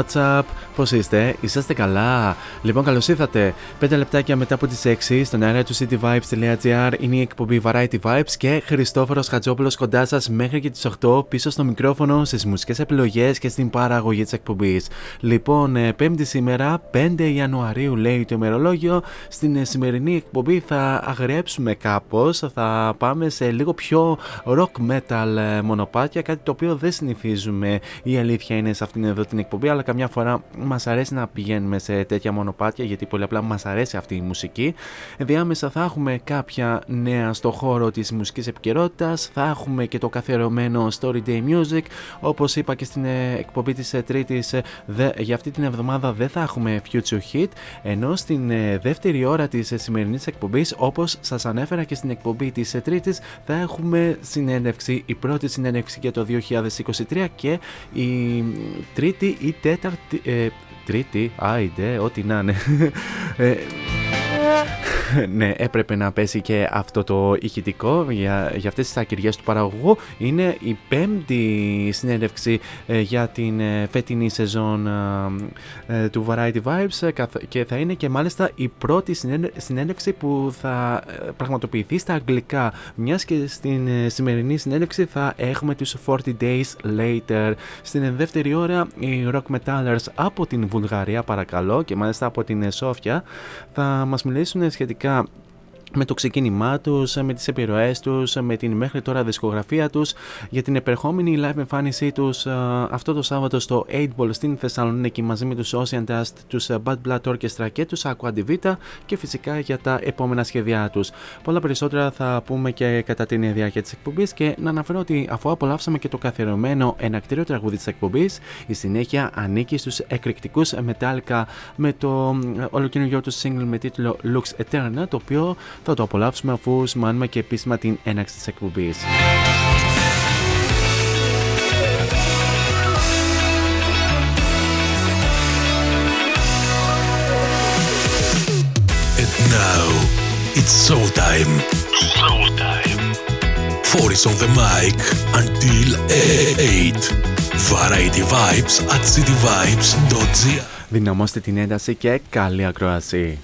What's up? Πώς είστε, είσαστε καλά; Λοιπόν, καλώς ήρθατε. 5 λεπτάκια μετά από τις 6 στον αέρα του cityvibes.gr είναι η εκπομπή Variety Vibes και Χριστόφορος Χατζόπουλος κοντά σας μέχρι και τις 8 πίσω στο μικρόφωνο, στις μουσικές επιλογές και στην παραγωγή της εκπομπής. Λοιπόν, ε, Πέμπτη σήμερα, 5 Ιανουαρίου λέει το ημερολόγιο. Στην ε, σημερινή εκπομπή θα αγριέψουμε κάπως. Θα πάμε σε λίγο πιο rock metal ε, μονοπάτια, κάτι το οποίο δεν συνηθίζουμε. Η αλήθεια είναι σε αυτήν εδώ την εκπομπή, αλλά καμιά φορά μας αρέσει να πηγαίνουμε σε τέτοια μονοπάτια γιατί πολύ απλά μας αρέσει αυτή η μουσική. Διάμεσα θα έχουμε κάποια νέα στο χώρο της μουσικής επικαιρότητας, θα έχουμε και το καθιερωμένο Story Day Music. Όπως είπα και στην ε, εκπομπή της Τρίτης, για αυτή την εβδομάδα δεν θα έχουμε Future Hit. Ενώ στην ε, δεύτερη ώρα της σημερινής εκπομπής, όπως σας ανέφερα και στην εκπομπή της Τρίτης, θα έχουμε συνέντευξη, η πρώτη συνέντευξη για το 2023 και η τρίτη ή τέταρτη. Ε, τρίτη, άιντε, ό,τι να είναι. Ε, ναι, έπρεπε να πέσει και αυτό το ηχητικό για, για αυτές τις ακυριές του παραγωγού. Είναι η πέμπτη συνέντευξη ε, για την ε, φετινή σεζόν ε, του Variety Vibes ε, καθ- και θα είναι και μάλιστα η πρώτη συνένε- συνέντευξη που θα ε, πραγματοποιηθεί στα αγγλικά μιας και στην ε, σημερινή συνέντευξη θα έχουμε τους 40 Days Later. Στην δεύτερη ώρα οι Rock Metallers από την Βουλγαρία παρακαλώ και μάλιστα από την ε, Σόφια θα μας μιλήσουν σχετικά με το ξεκίνημά τους, με τις επιρροές τους, με την μέχρι τώρα δισκογραφία τους, για την επερχόμενη live εμφάνισή τους ε, αυτό το Σάββατο στο 8 Ball στην Θεσσαλονίκη μαζί με τους Ocean Dust, τους ε, Bad Blood Orchestra και τους Aqua Divita και φυσικά για τα επόμενα σχέδιά τους. Πολλά περισσότερα θα πούμε και κατά την διάρκεια της εκπομπής και να αναφέρω ότι αφού απολαύσαμε και το καθιερωμένο ενακτήριο τραγούδι της εκπομπής, η συνέχεια ανήκει στους εκρηκτικούς Metallica με το ε, ολοκαινούργιο τους single με τίτλο Lux Eterna, το οποίο θα το απολαύσουμε αφού σημάνουμε και επίσημα την έναξη της εκπομπής. And now it's showtime. Showtime. Four is on the mic until 8. Variety Vibes at cityvibes.gr Δυναμώστε την ένταση και καλή ακρόαση.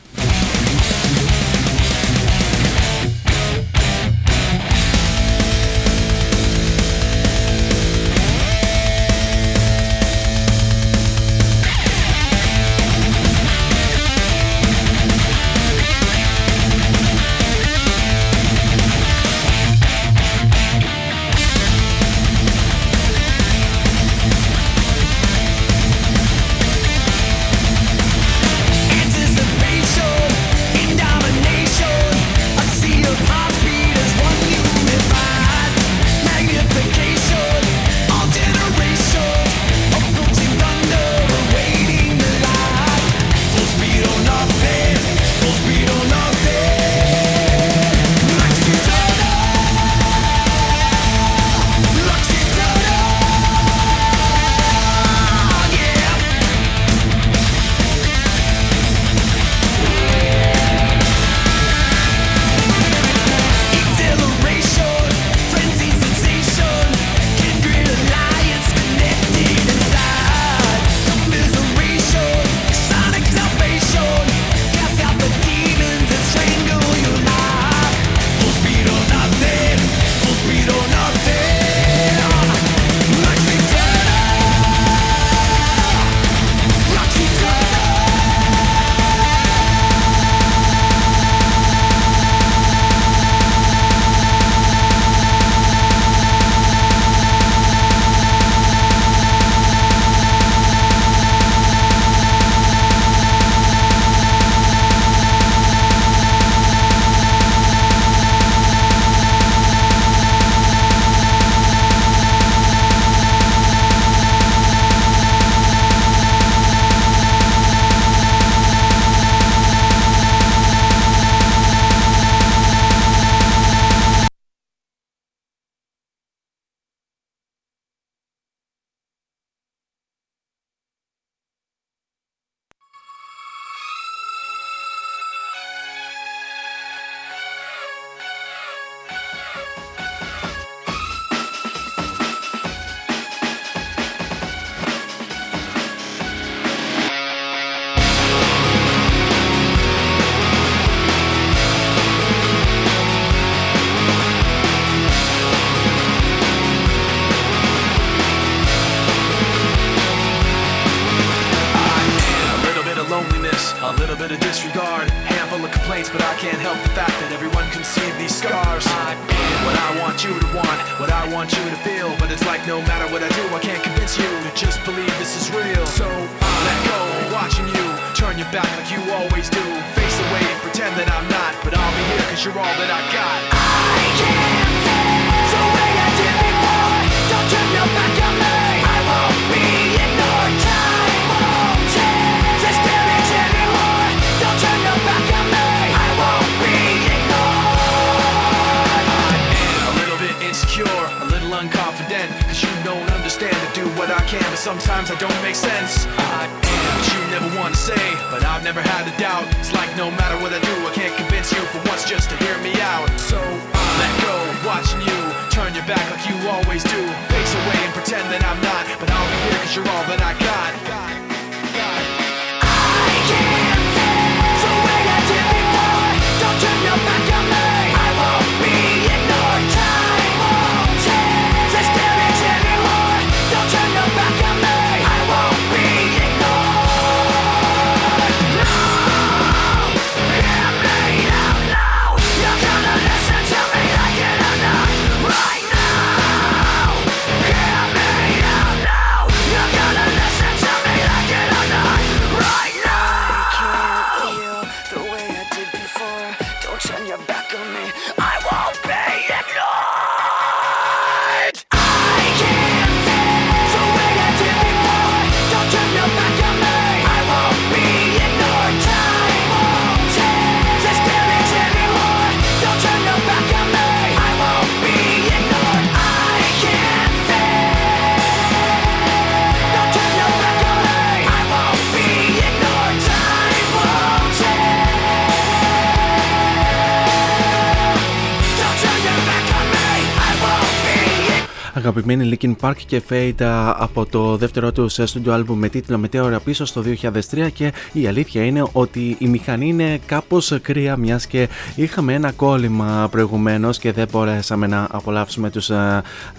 Αγαπημένοι Linkin Park και Fade από το δεύτερο του studio album με τίτλο Μετέωρα πίσω στο 2003 και η αλήθεια είναι ότι η μηχανή είναι κάπως κρύα μιας και είχαμε ένα κόλλημα προηγουμένως και δεν μπορέσαμε να απολαύσουμε τους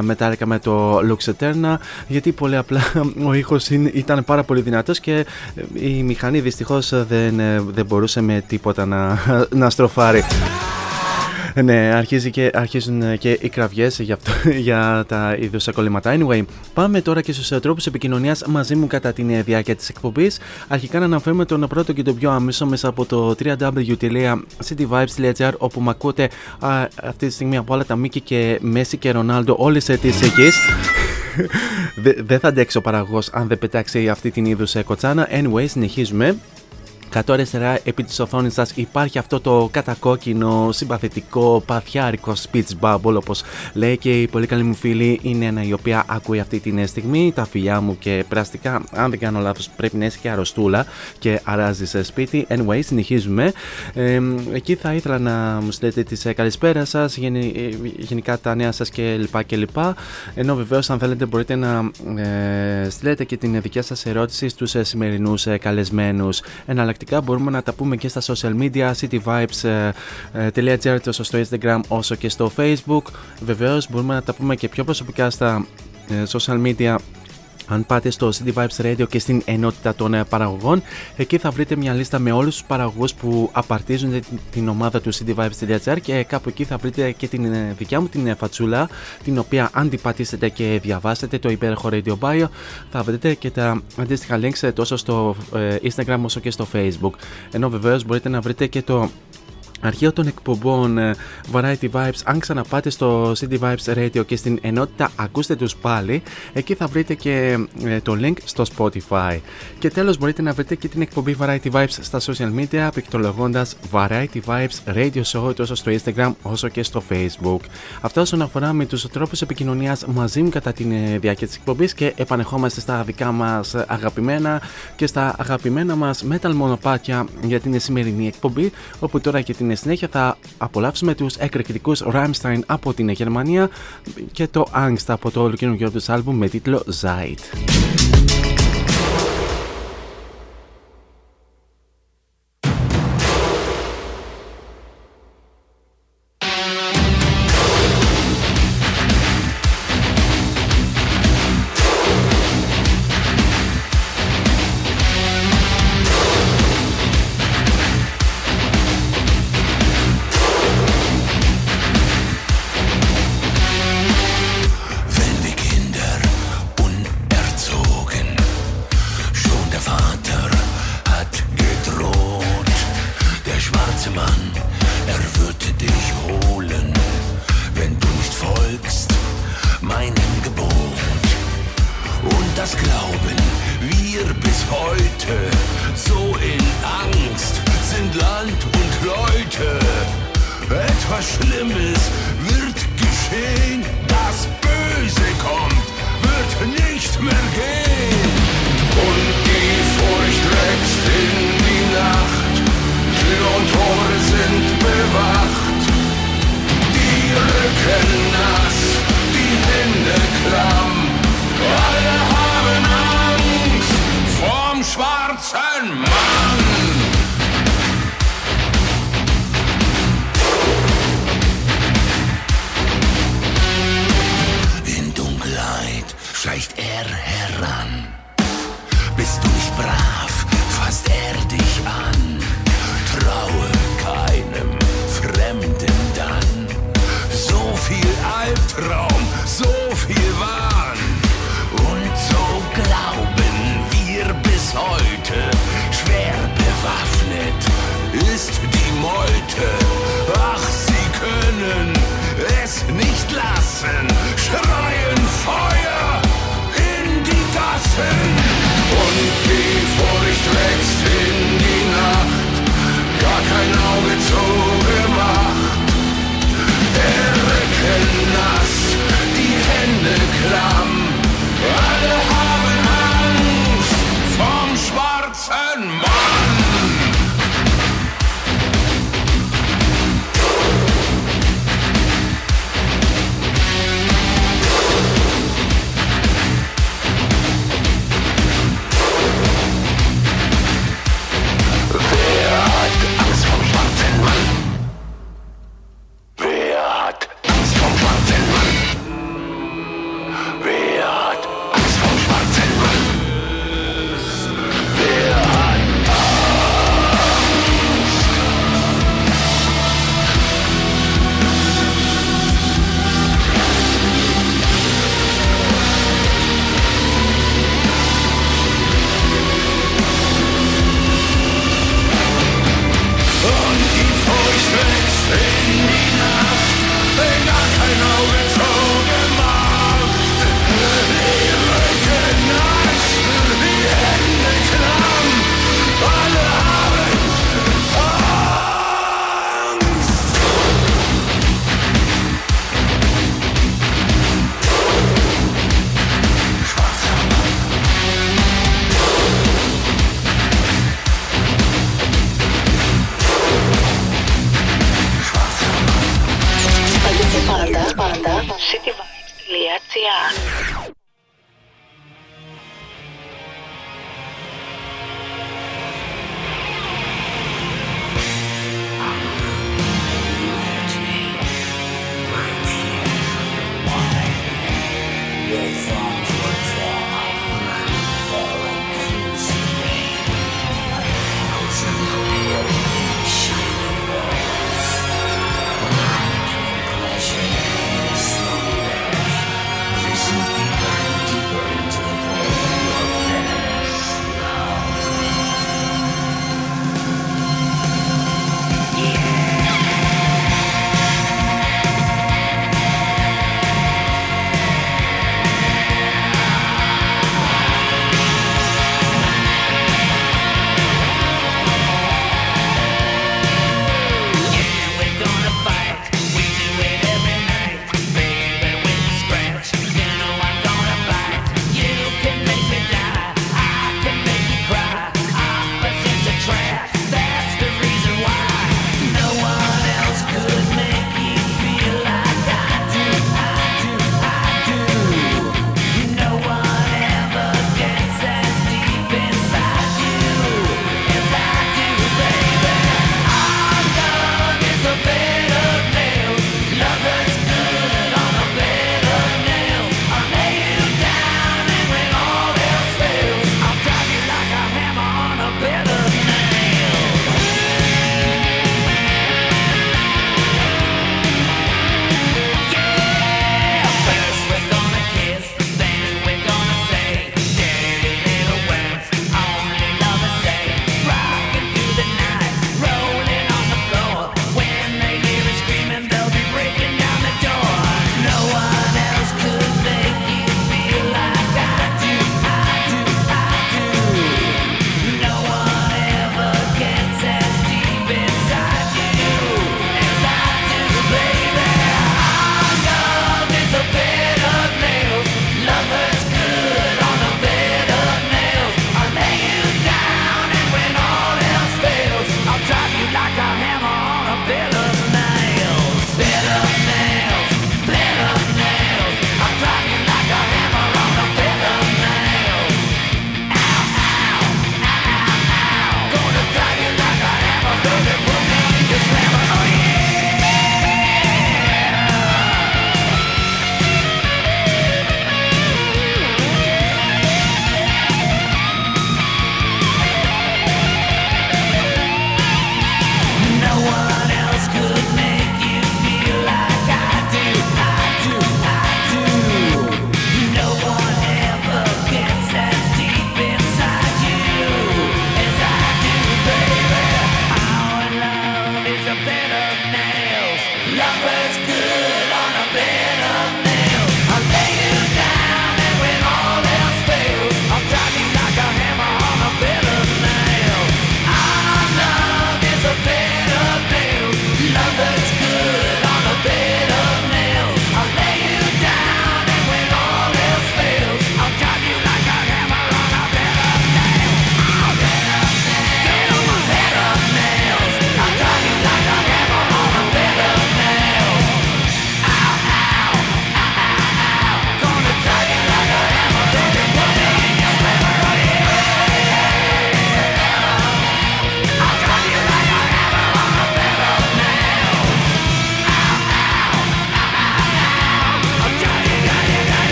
μετάλλικα με το Lux Eterna γιατί πολύ απλά ο ήχος ήταν πάρα πολύ δυνατός και η μηχανή δυστυχώς δεν, δεν μπορούσε με τίποτα να, να στροφάρει. Ναι, αρχίζει και, αρχίζουν και οι κραυγές για, για τα είδου κολλήματα. Anyway, πάμε τώρα και στους τρόπους επικοινωνίας μαζί μου κατά τη διάρκεια της εκπομπής. Αρχικά να αναφέρουμε τον πρώτο και τον πιο άμεσο μέσα από το www.cityvibes.gr όπου με ακούτε α, αυτή τη στιγμή από όλα τα Μίκη και Μέση και Ρονάλντο όλες τις εκείς. Δεν θα αντέξει ο παραγωγός αν δεν πετάξει αυτή την είδους κοτσάνα. Anyway, συνεχίζουμε. Κάτω αριστερά επί της οθόνης σας υπάρχει αυτό το κατακόκκινο, συμπαθητικό, παθιάρικο speech bubble όπως λέει και η πολύ καλή μου φίλη είναι ένα η οποία ακούει αυτή την στιγμή τα φιλιά μου και πραστικά. Αν δεν κάνω λάθος πρέπει να είσαι και αρρωστούλα και αράζει σε σπίτι. Anyway συνεχίζουμε. Ε, εκεί θα ήθελα να μου στείλετε τις ε, καλησπέρα σας γενι, ε, γενικά τα νέα σας και λοιπά και λοιπά. Ενώ βεβαίως αν θέλετε μπορείτε να ε, στείλετε και την δικιά σας ερώτηση στους ε, σημερινούς ε, καλεσμένους μπορούμε να τα πούμε και στα social media cityvibes.gr τόσο στο Instagram όσο και στο Facebook. Βεβαίως μπορούμε να τα πούμε και πιο προσωπικά στα ε, social media αν πάτε στο City Vibes Radio και στην ενότητα των ε, παραγωγών, εκεί θα βρείτε μια λίστα με όλους τους παραγωγούς που απαρτίζουν την ομάδα του cityvibes.gr και κάπου εκεί θα βρείτε και την ε, δικιά μου την ε, φατσούλα, την οποία αν την πατήσετε και διαβάσετε το υπέροχο Radio Bio, θα βρείτε και τα αντίστοιχα links τόσο στο Instagram όσο και στο Facebook. Ενώ βεβαίως μπορείτε να βρείτε και το αρχείο των εκπομπών ε, Variety Vibes. Αν ξαναπάτε στο City Vibes Radio και στην ενότητα ακούστε τους πάλι. Εκεί θα βρείτε και ε, το link στο Spotify. Και τέλος μπορείτε να βρείτε και την εκπομπή Variety Vibes στα social media πληκτρολογώντας Variety Vibes Radio Show τόσο στο Instagram όσο και στο Facebook. Αυτό όσον αφορά με τους τρόπους επικοινωνίας μαζί μου κατά τη ε, διάρκεια της εκπομπής και επανεχόμαστε στα δικά μας αγαπημένα και στα αγαπημένα μας metal μονοπάτια για την σημερινή εκπομπή όπου τώρα και την στην συνέχεια θα απολαύσουμε τους εκρηκτικούς Rammstein από την Γερμανία και το Angst από το ολοκαινούργιο τους άλμπουμ με τίτλο Zeit.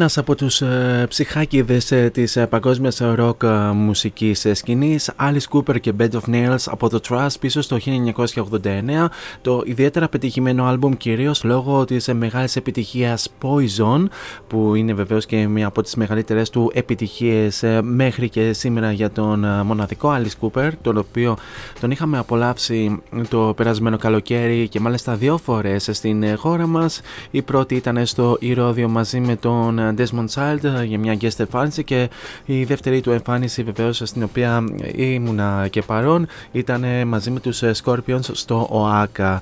Ένας από τους ε, ψυχάκιδες ε, της ε, παγκόσμιας rock ε, μουσικής ε, σκηνής Alice Cooper και Bed of Nails από το Trust πίσω στο 1989 το ιδιαίτερα πετυχημένο άλμπουμ κυρίως λόγω της ε, μεγάλης επιτυχίας Poison που είναι βεβαίως και μια από τις μεγαλύτερες του επιτυχίες μέχρι και σήμερα για τον μοναδικό Alice Cooper τον οποίο τον είχαμε απολαύσει το περασμένο καλοκαίρι και μάλιστα δύο φορές στην χώρα μας. Η πρώτη ήταν στο Ηρώδιο μαζί με τον Desmond Child ε, για μια guest εμφάνιση και η δεύτερη του εμφάνιση βεβαίως στην οποία ήμουνα και παρόν ήταν μαζί με τους ε, Scorpions στο ΟΑΚΑ.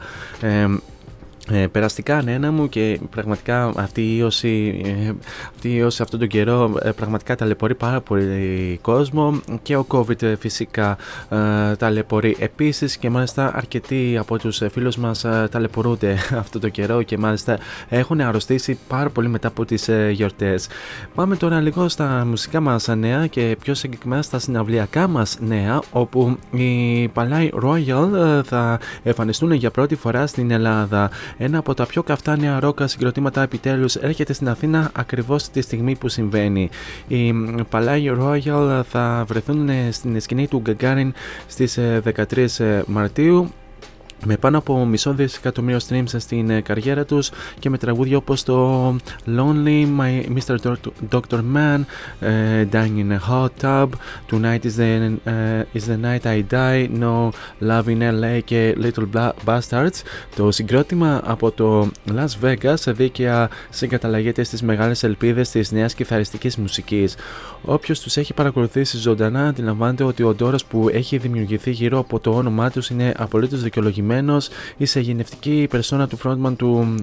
Ε, περαστικά ανένα μου και πραγματικά αυτή η ίωση, ε, αυτή η ίωση αυτόν τον καιρό ε, πραγματικά ταλαιπωρεί πάρα πολύ κόσμο και ο COVID ε, φυσικά ε, ταλαιπωρεί επίσης και μάλιστα αρκετοί από τους φίλους μας ε, ταλαιπωρούνται αυτόν τον καιρό και μάλιστα έχουν αρρωστήσει πάρα πολύ μετά από τις ε, γιορτές. Πάμε τώρα λίγο στα μουσικά μας νέα και πιο συγκεκριμένα στα συναυλιακά μας νέα όπου οι Παλάι Royal θα εμφανιστούν για πρώτη φορά στην Ελλάδα. Ένα από τα πιο καυτά νέα ρόκα συγκροτήματα επιτέλους έρχεται στην Αθήνα ακριβώς τη στιγμή που συμβαίνει. Οι Παλάι Royal θα βρεθούν στην σκηνή του Γκαγκάριν στις 13 ε, Μαρτίου με πάνω από μισό δισεκατομμύριο streams στην ε, καριέρα τους και με τραγούδια όπως το Lonely, My Mr. Dr. Man, uh, Dying in a Hot Tub, Tonight is the, uh, is the Night I Die, No Love in LA και Little Bastards. Το συγκρότημα από το Las Vegas δίκαια συγκαταλαγείται στις μεγάλες ελπίδες της νέας κιθαριστικής μουσικής. Όποιος τους έχει παρακολουθήσει ζωντανά αντιλαμβάνεται ότι ο ντόρος που έχει δημιουργηθεί γύρω από το όνομά τους είναι απολύτως δικαιολογημένος. Η σαγηνευτική περσόνα του frontman του,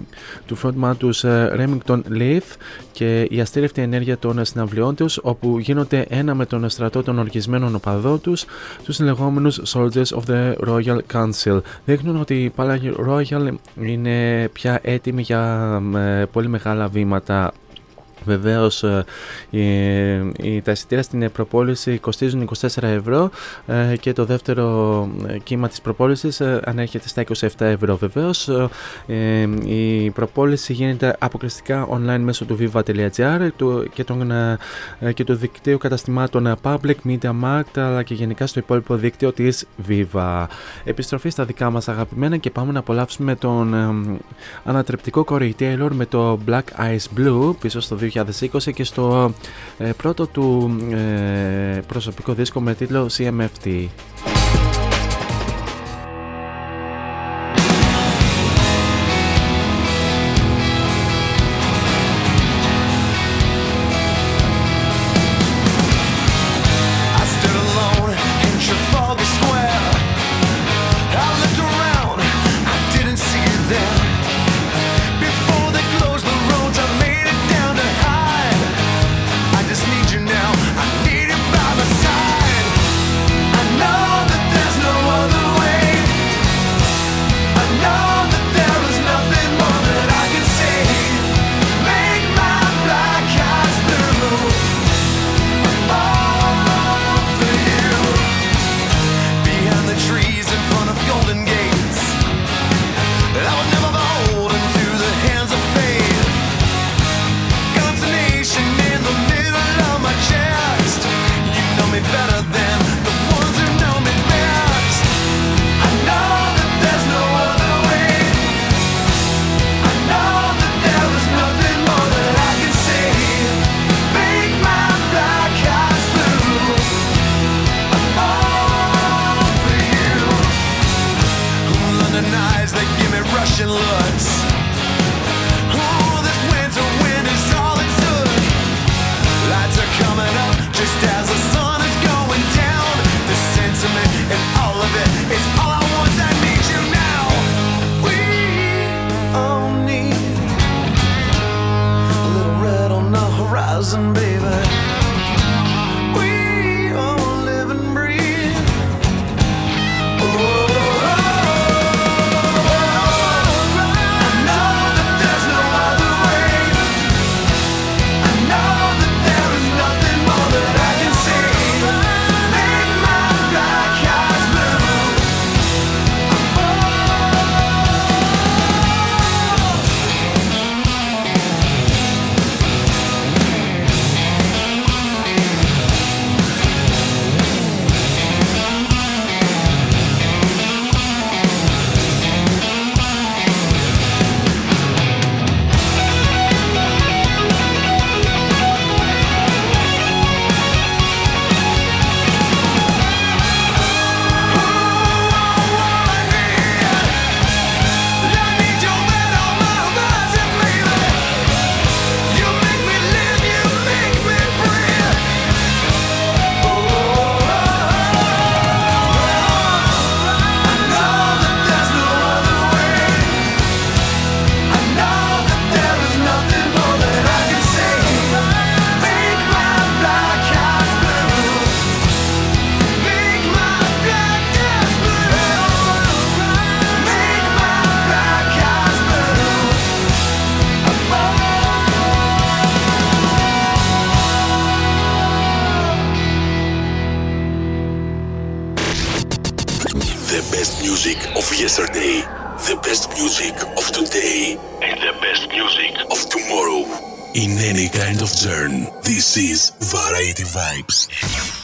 του, frontman τους, uh, Remington Leith και η αστήρευτη ενέργεια των συναυλιών τους, όπου γίνονται ένα με τον στρατό των οργισμένων οπαδών τους, τους λεγόμενους Soldiers of the Royal Council. Δείχνουν ότι η Palagi Royal είναι πια έτοιμη για uh, πολύ μεγάλα βήματα Βεβαίως, ε, τα εισιτήρια στην προπόληση κοστίζουν 24 ευρώ ε, και το δεύτερο ε, κύμα της προπόλησης ανέρχεται στα 27 ευρώ. Βεβαίως, η προπόληση γίνεται αποκλειστικά online μέσω του viva.gr και, και του δικτύου καταστημάτων Public Media Markt αλλά και γενικά στο υπόλοιπο δίκτυο της Viva. Επιστροφή στα δικά μας αγαπημένα και πάμε να απολαύσουμε τον ανατρεπτικό Corey Taylor με το Black Eyes Blue πίσω στο 2020 και στο ε, πρώτο του ε, προσωπικό δίσκο με τίτλο CMFT. This is Variety Vibes.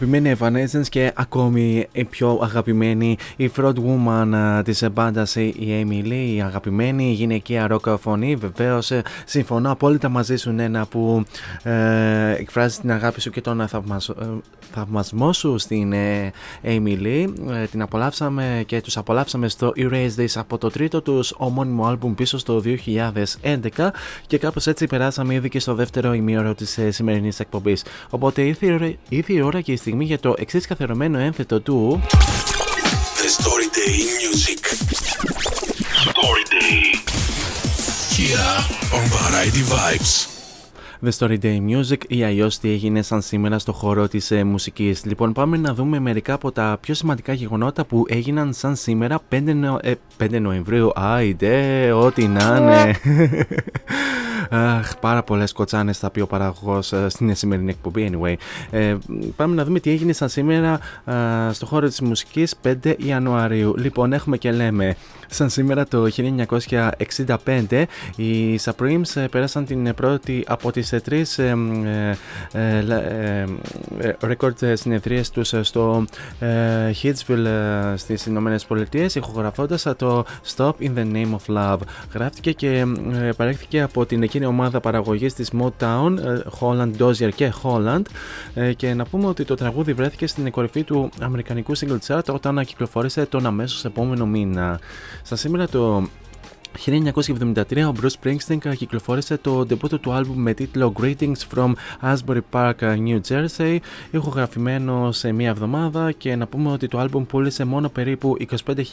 Αγαπημένη Evanescence και ακόμη η πιο αγαπημένη η front woman ε, της μπάντας η Amy Lee, η αγαπημένη γυναικεία rock φωνή. Βεβαίως ε, συμφωνώ απόλυτα μαζί σου Νένα που ε, εκφράζεις την αγάπη σου και τον θαυμασμό, ε, θαυμασμό σου στην ε, Amy Lee. την απολαύσαμε και τους απολαύσαμε στο Erase This από το τρίτο τους ομώνυμο άλμπουμ πίσω στο 2011 και κάπως έτσι περάσαμε ήδη και στο δεύτερο ημίωρο της ε, σημερινής εκπομπής. Οπότε ήρθε, ήρθε η ώρα και η στιγμή για το εξή καθερωμένο ένθετο του. The Story Day Music. Story Day. Here on Variety Vibes. The Story Day Music ή αλλιώς τι έγινε σαν σήμερα στο χώρο της ε, μουσικής. Λοιπόν, πάμε να δούμε μερικά από τα πιο σημαντικά γεγονότα που έγιναν σαν σήμερα 5, Νο... ε, 5 Νοεμβρίου. Άιντε, ό,τι να είναι. Αχ, πάρα πολλές κοτσάνες θα πει ο παραγωγός ε, στην σημερινή εκπομπή. Anyway, ε, πάμε να δούμε τι έγινε σαν σήμερα ε, στο χώρο της μουσικής 5 Ιανουαρίου. Λοιπόν, έχουμε και λέμε. Σαν σήμερα το 1965 οι Supremes ε, πέρασαν την πρώτη από τις ε, τρεις ε, record συνεδρίες τους στο Hitsville στις Ηνωμένες Πολιτείες ηχογραφώντας το Stop in the Name of Love. Γράφτηκε και παρέχθηκε από την εκείνη ομάδα παραγωγής της Motown, Holland, Dozier και Holland και να πούμε ότι το τραγούδι βρέθηκε στην κορυφή του Αμερικανικού single chart όταν κυκλοφόρησε τον αμέσως επόμενο μήνα. Στα σήμερα το 1973 ο Bruce Springsteen κυκλοφόρησε το ντεπούτο του άλμπουμ με τίτλο Greetings from Asbury Park, New Jersey ηχογραφημένο σε μία εβδομάδα και να πούμε ότι το άλμπουμ πούλησε μόνο περίπου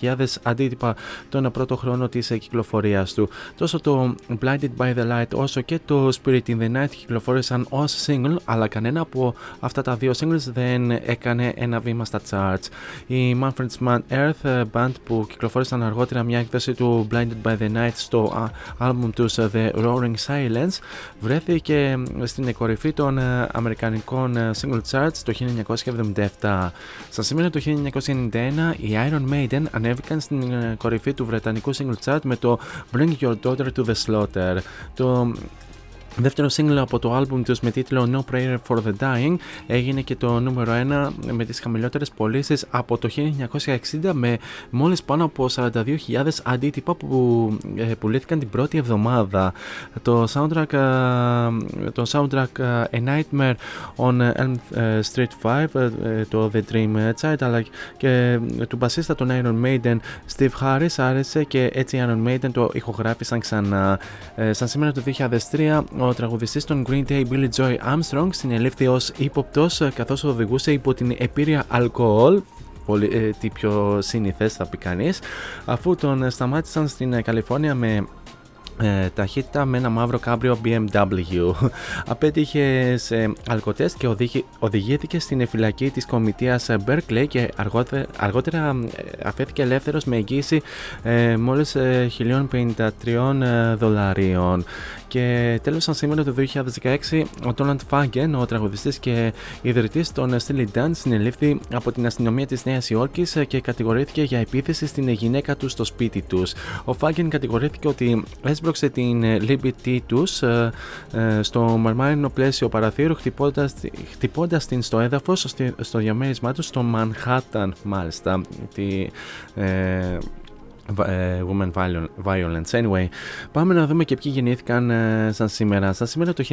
25.000 αντίτυπα τον πρώτο χρόνο της κυκλοφορίας του. Τόσο το Blinded by the Light όσο και το Spirit in the Night κυκλοφόρησαν ως single αλλά κανένα από αυτά τα δύο singles δεν έκανε ένα βήμα στα charts. Οι Manfred's Man Earth Band που κυκλοφόρησαν αργότερα μια έκδοση του Blinded by the Night στο άλμπουμ τους The Roaring Silence βρέθηκε στην κορυφή των αμερικανικών single charts το 1977. Στα σήμερα το 1991 οι Iron Maiden ανέβηκαν στην κορυφή του βρετανικού single chart με το Bring Your Daughter to the Slaughter. Το Δεύτερο single από το άλμπουμ τους με τίτλο No Prayer for the Dying έγινε και το νούμερο 1 με τις χαμηλότερες πωλήσεις από το 1960 με μόλις πάνω από 42.000 αντίτυπα που ε, πουλήθηκαν την πρώτη εβδομάδα. Το soundtrack, ε, το soundtrack ε, A Nightmare on Elm Street 5, το The Dream Child αλλά και του μπασίστα των Iron Maiden Steve Harris άρεσε και έτσι οι Iron Maiden το ηχογράφησαν ξανά. Σαν σήμερα το 2003 ο τραγουδιστής των Green Day Billy Joy Armstrong συνελήφθη ως ύποπτος καθώς οδηγούσε υπό την επίρρεια αλκοόλ. Πολύ ε, τι πιο σύνηθες θα πει κανείς. Αφού τον σταμάτησαν στην Καλιφόρνια με ε, ταχύτητα με ένα μαύρο κάμπριο BMW. Απέτυχε σε αλκοτέστ και οδηγήθηκε στην φυλακή της κομιτείας Berkeley και αργότερα, αργότερα ε, αφέθηκε ελεύθερος με εγγύηση ε, μόλις 1053 ε, δολαρίων. Και τέλος σαν σήμερα το 2016 ο Τόναντ Φάγκεν, ο τραγουδιστής και ιδρυτής των Steely Dan συνελήφθη από την αστυνομία της Νέας Υόρκης και κατηγορήθηκε για επίθεση στην γυναίκα του στο σπίτι τους. Ο Φάγκεν κατηγορήθηκε ότι έσπρωξε την Liberty τους ε, ε, στο μαρμάρινο πλαίσιο παραθύρου χτυπώντας, χτυπώντας την στο έδαφος στο διαμέρισμά τους στο Manhattan μάλιστα. Τη, ε, ε, women Violence. Anyway, πάμε να δούμε και ποιοι γεννήθηκαν uh, σαν σήμερα. Σαν σήμερα το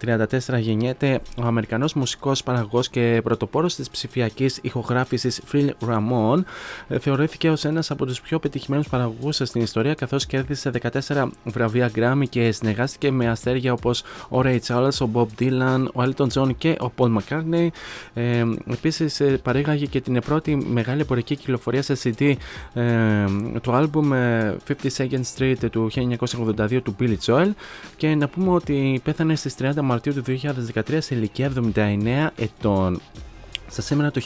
1934 γεννιέται ο Αμερικανός μουσικός παραγωγός και πρωτοπόρος της ψηφιακής ηχογράφησης Phil Ramon. Ε, θεωρήθηκε ως ένας από τους πιο πετυχημένους παραγωγούς στην ιστορία καθώς κέρδισε 14 βραβεία Grammy και συνεργάστηκε με αστέρια όπως ο Ray Charles, ο Bob Dylan, ο Elton John και ο Paul McCartney. Ε, επίσης παρήγαγε και την πρώτη μεγάλη εμπορική κυκλοφορία σε CD το άλμπουμ 50 Second Street του 1982 του Billy Joel και να πούμε ότι πέθανε στις 30 Μαρτίου του 2013 σε ηλικία 79 ετών. Στα σήμερα το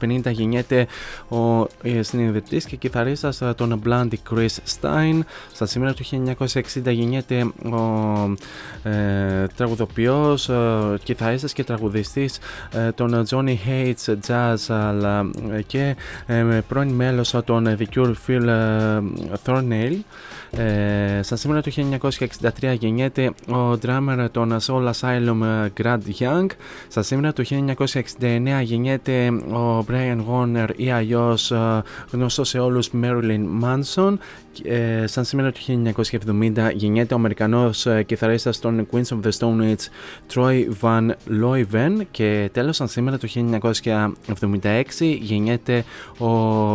1950 γεννιέται ο ε, συνειδητής και κιθαρίστας ε, των Blondie Chris Stein. Στα σήμερα το 1960 γεννιέται ο ε, τραγουδοποιός, ε, κιθαρίστας και τραγουδιστής ε, των Johnny Hates Jazz αλλά και ε, πρώην μέλος των The Cure Phil Thornhill. Ε, στα σήμερα το 1963 γεννιέται ο drummer των Soul Asylum Grant Young. Στα σήμερα το 1969 γεννιέται ο Brian Warner ή αλλιώ γνωστός σε όλους Marilyn Manson ε, σαν σήμερα το 1970 γεννιέται ο Αμερικανός ε, κιθαρίστας των Queens of the Stone Age Troy Van Leuven και τέλος σαν σήμερα το 1976 γεννιέται ο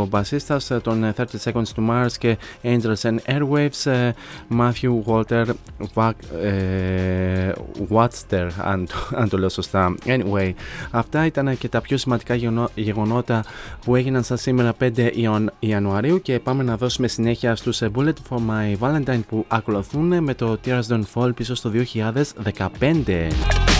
μπασίστας των 30 Seconds to Mars και Angels and Airwaves ε, Matthew Walter ε, Watster αν, αν το λέω σωστά. Anyway, αυτά ήταν και τα πιο σημαντικά γεγονότα που έγιναν σαν σήμερα 5 Ιανουαρίου και πάμε να δώσουμε συνέχεια στους τους Bullet for My Valentine που ακολουθούν με το Tears Don't Fall πίσω στο 2015.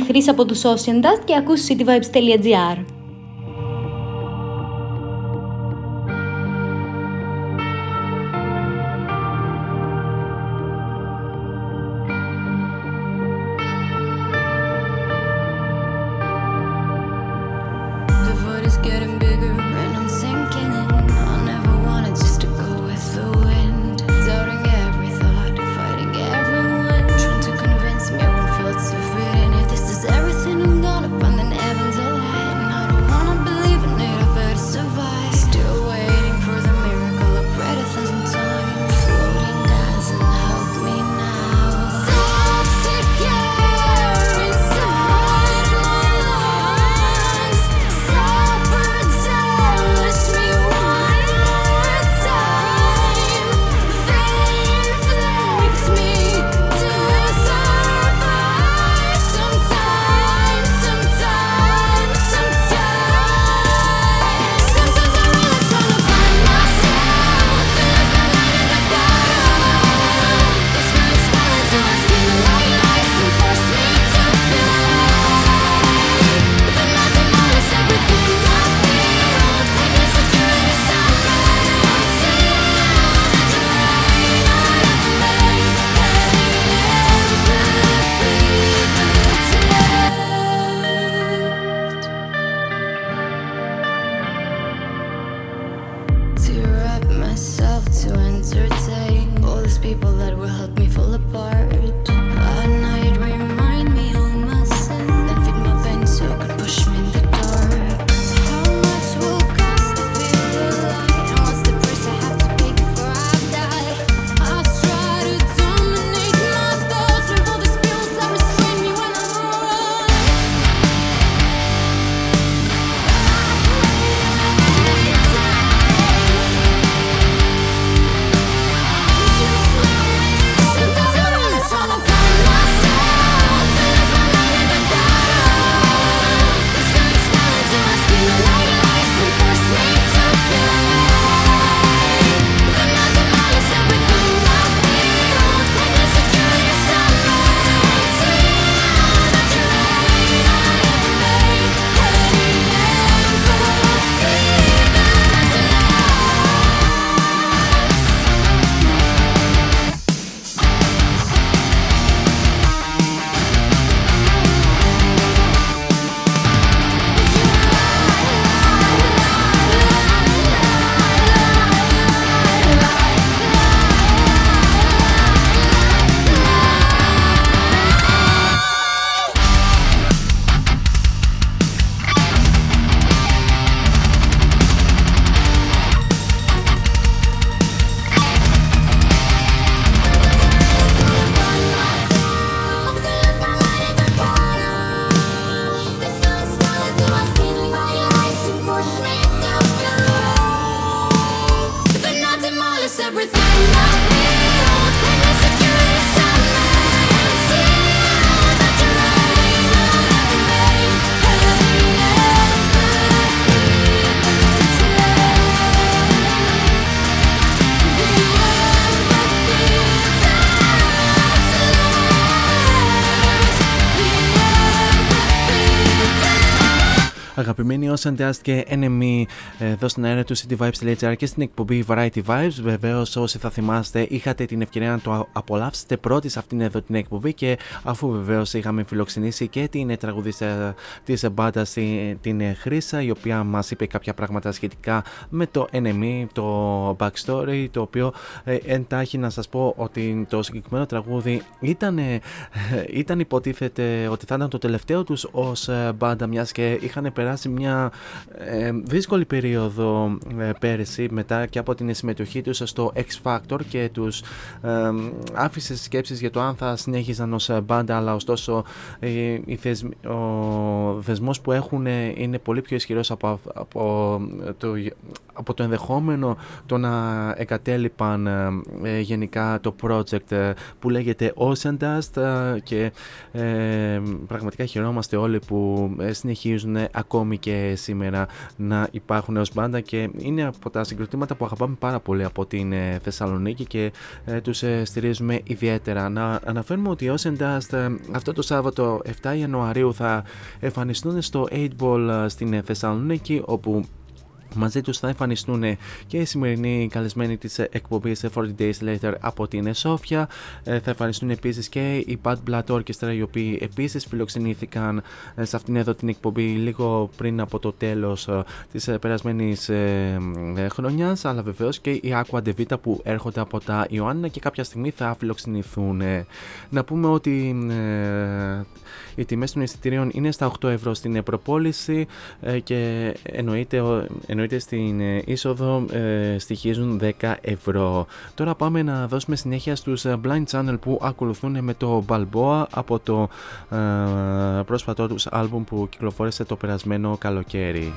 Χρήση από τους Ocean Dust και ακούς cityvibes.gr. everything now. Αγαπημένοι Ocean Dust και Enemy εδώ στην αέρα του cityvibes.gr και στην εκπομπή Variety Vibes. Βεβαίως, όσοι θα θυμάστε, είχατε την ευκαιρία να το απολαύσετε πρώτη σε αυτήν εδώ την εκπομπή και αφού βεβαίως είχαμε φιλοξενήσει και την τραγουδίστρια της μπάντας την Χρήσα, η οποία μας είπε κάποια πράγματα σχετικά με το Enemy, το backstory, το οποίο ε, εντάχει να σας πω ότι το συγκεκριμένο τραγούδι ήταν, ήταν υποτίθεται ότι θα ήταν το τελευταίο τους ως ε, μπάντα, μιας και είχαν περάσει μια ε, δύσκολη περίοδο ε, πέρυσι μετά και από την συμμετοχή τους στο X Factor και τους ε, άφησε σκέψεις για το αν θα συνέχιζαν ως μπάντα αλλά ωστόσο ε, η ο δεσμός που έχουν είναι πολύ πιο ισχυρός από, από, το, από το ενδεχόμενο το να εγκατέλειπαν γενικά το project που λέγεται Ocean Dust και πραγματικά χαιρόμαστε όλοι που συνεχίζουν ακόμη και σήμερα να υπάρχουν ως μπάντα και είναι από τα συγκροτήματα που αγαπάμε πάρα πολύ από την ε, Θεσσαλονίκη και ε, τους ε, στηρίζουμε ιδιαίτερα. Να αναφέρουμε ότι ως Dust αυτό το Σάββατο 7 Ιανουαρίου θα εμφανιστούν στο 8 Ball στην Θεσσαλονίκη όπου Μαζί τους θα εμφανιστούν και οι σημερινοί καλεσμένοι της εκπομπής 40 Days Later από την Σόφια. Ε, θα εμφανιστούν επίσης και οι Bad Blood Orchestra οι οποίοι επίσης φιλοξενήθηκαν ε, σε αυτήν εδώ την εκπομπή λίγο πριν από το τέλος ε, της περασμένης χρονιάς αλλά βεβαίως και οι Aqua De Vita που έρχονται από τα Ιωάννα και κάποια στιγμή θα φιλοξενηθούν. Να πούμε ότι οι τιμές των εισιτηρίων είναι στα 8 ευρώ στην προπόληση και εννοείται εννοείται στην ε, είσοδο ε, στοιχίζουν 10 ευρώ. Τώρα πάμε να δώσουμε συνέχεια στους ε, Blind Channel που ακολουθούν με το Balboa από το ε, πρόσφατό τους άλμπουμ που κυκλοφόρησε το περασμένο καλοκαίρι.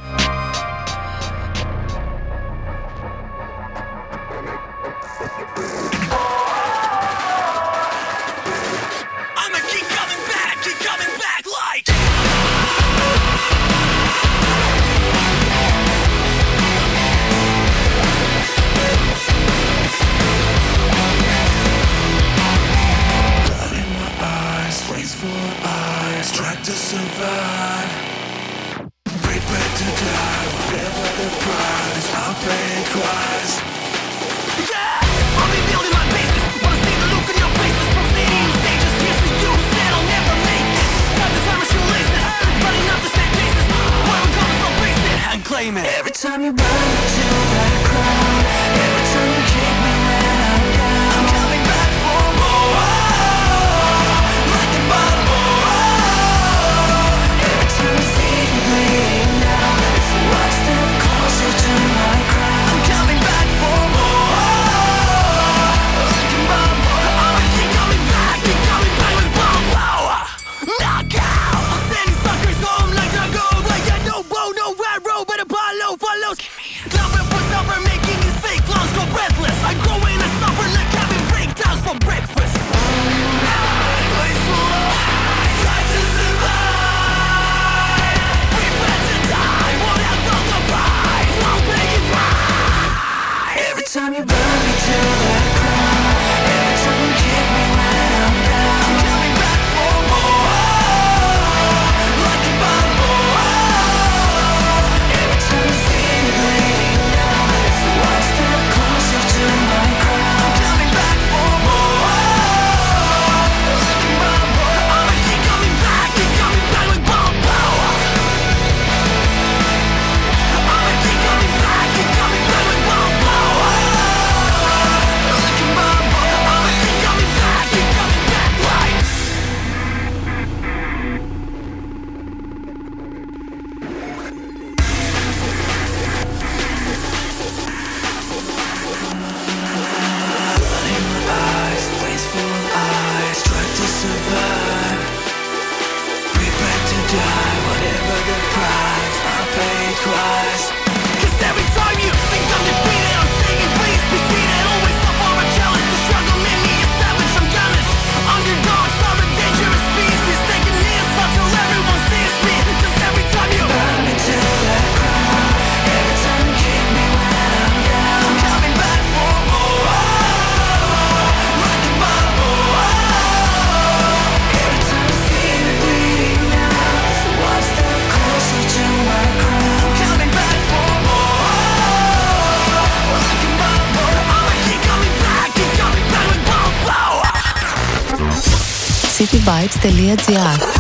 cityvibes.gr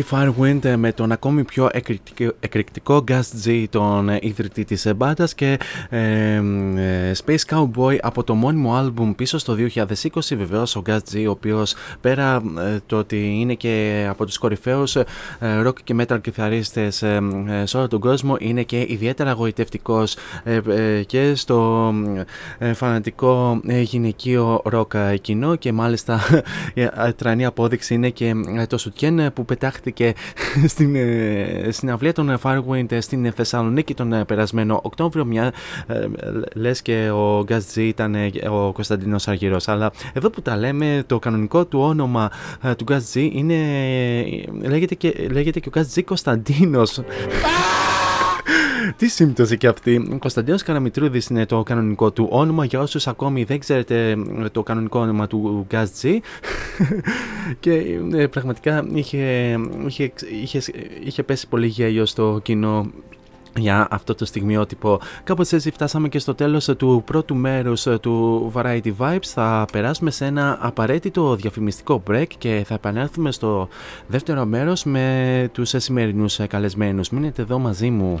Εκρηκτική Firewind ε, με τον ακόμη πιο εκρηκτικό Gus G, τον ε, ίδρυτη της μπάντα και ε, Space Cowboy από το μόνιμο άλμπουμ πίσω στο 2020 βεβαίως ο Gus G ο οποίος πέρα το ότι είναι και από τους κορυφαίους rock και metal κιθαρίστες σε όλο τον κόσμο είναι και ιδιαίτερα αγωητευτικός και στο φανατικό γυναικείο rock κοινό. Και μάλιστα τρανή απόδειξη είναι και το σουτιέν που πετάχτηκε στην ε, συναυλία των Firewind στην Θεσσαλονίκη τον περασμένο Οκτώβριο. Μια ε, λες και ο Γκάς ήταν ε, ο Κωνσταντίνος Αργυρός. Αλλά εδώ που τα λέμε, το κανονικό του όνομα του Γκάς είναι. Λέγεται και, λέγεται και ο Γκάς Κωνσταντίνος. Τι σύμπτωση και αυτή; Κωνσταντίνος Καραμητρούδης είναι το κανονικό του όνομα. Για όσους ακόμη δεν ξέρετε το κανονικό όνομα του Gas G. και ε, πραγματικά είχε, είχε, είχε, είχε πέσει πολύ γέλιο στο κοινό για αυτό το στιγμιότυπο. Κάπως έτσι φτάσαμε και στο τέλος του πρώτου μέρους του Variety Vibes. Θα περάσουμε σε ένα απαραίτητο διαφημιστικό break και θα επανέλθουμε στο δεύτερο μέρος με τους σημερινούς καλεσμένους. Μείνετε εδώ μαζί μου.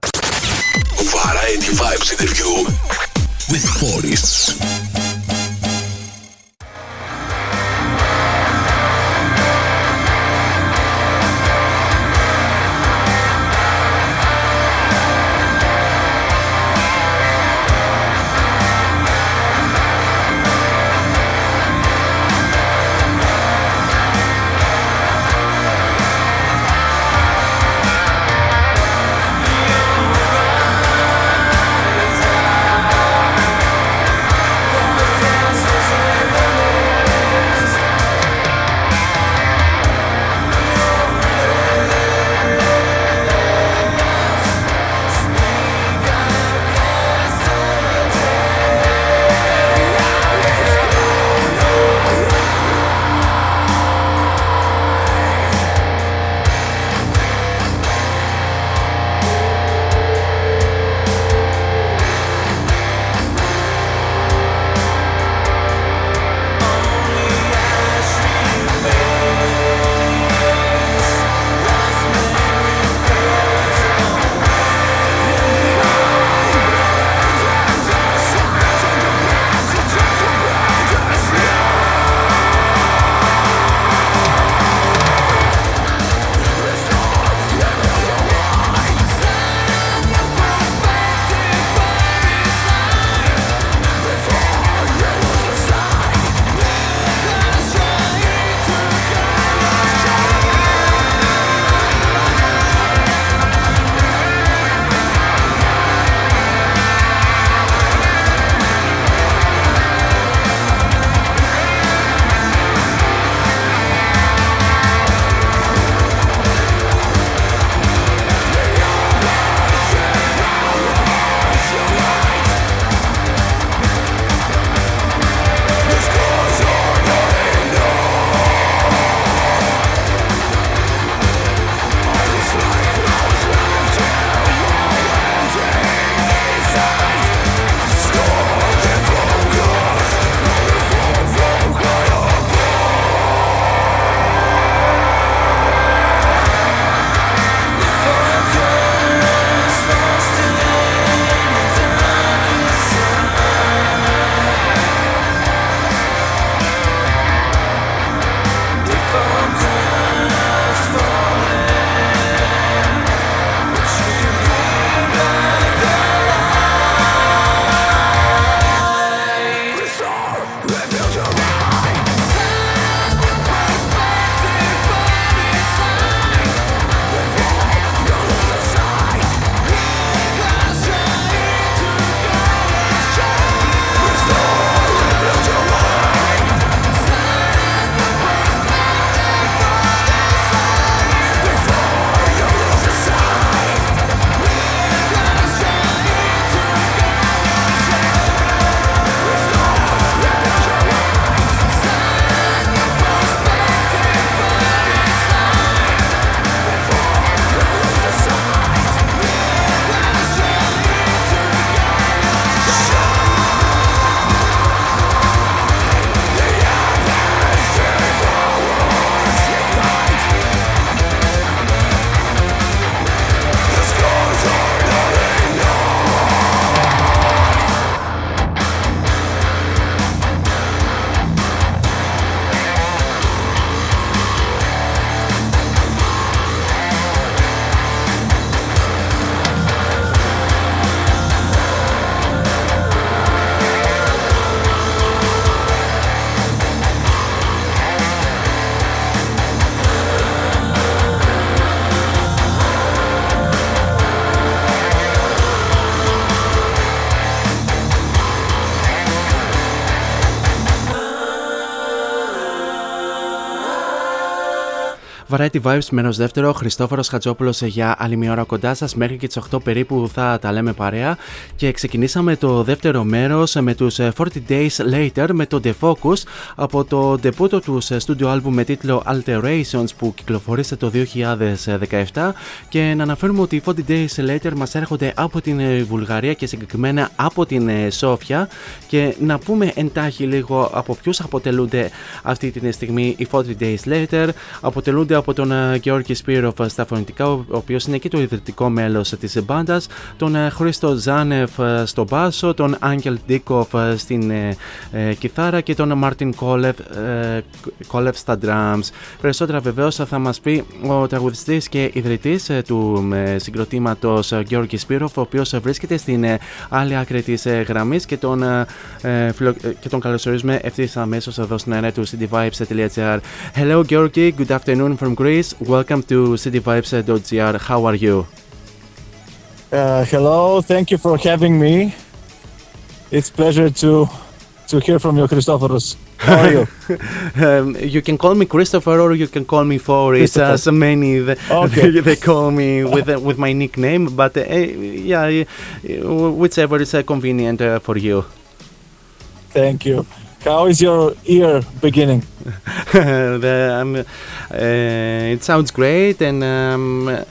Variety Vibes interview with Boris. Variety Vibes, μέρο δεύτερο. Χριστόφορος Χατζόπουλος για άλλη μια ώρα κοντά σας. Μέχρι και τις 8 περίπου θα τα λέμε παρέα. Και ξεκινήσαμε το δεύτερο μέρος με τους 40 Days Later με το The Focus από το debut τους studio album με τίτλο Alterations που κυκλοφορήσε το 2017. Και να αναφέρουμε ότι οι 40 Days Later μας έρχονται από την Βουλγαρία και συγκεκριμένα από την Σόφια. Και να πούμε εντάχει λίγο από ποιους αποτελούνται αυτή τη στιγμή οι 40 Days Later. Αποτελούνται από τον ε, Γεώργη Σπύροφ στα φωνητικά, ο οποίος είναι και το ιδρυτικό μέλος της μπάντας, τον ε, Χρήστο Ζάνεφ ε, στο μπάσο, τον Άγγελ Ντίκοφ στην κιθάρα και τον Μάρτιν Κόλεφ, Κόλεφ στα drums. Περισσότερα βεβαίως θα μας πει ο τραγουδιστής και ιδρυτής του συγκροτήματος Γιώργη Σπύροφ, ο οποίος βρίσκεται στην άλλη άκρη της γραμμής και τον, και τον καλωσορίζουμε ευθύς αμέσως εδώ στην αέρα του cityvibes.gr. Hello Georgi, good afternoon from Greece. Welcome to cityvibes.gr. How are you? Uh, hello, thank you for having me. It's pleasure to to hear from you, Christopheros. How are you? um, you can call me Christopher or you can call me Foris, as many the, okay. they call me with uh, with my nickname. But uh, yeah, whichever is uh, convenient uh, for you. Thank you. How is your year beginning? the, um, uh, it sounds great, and um,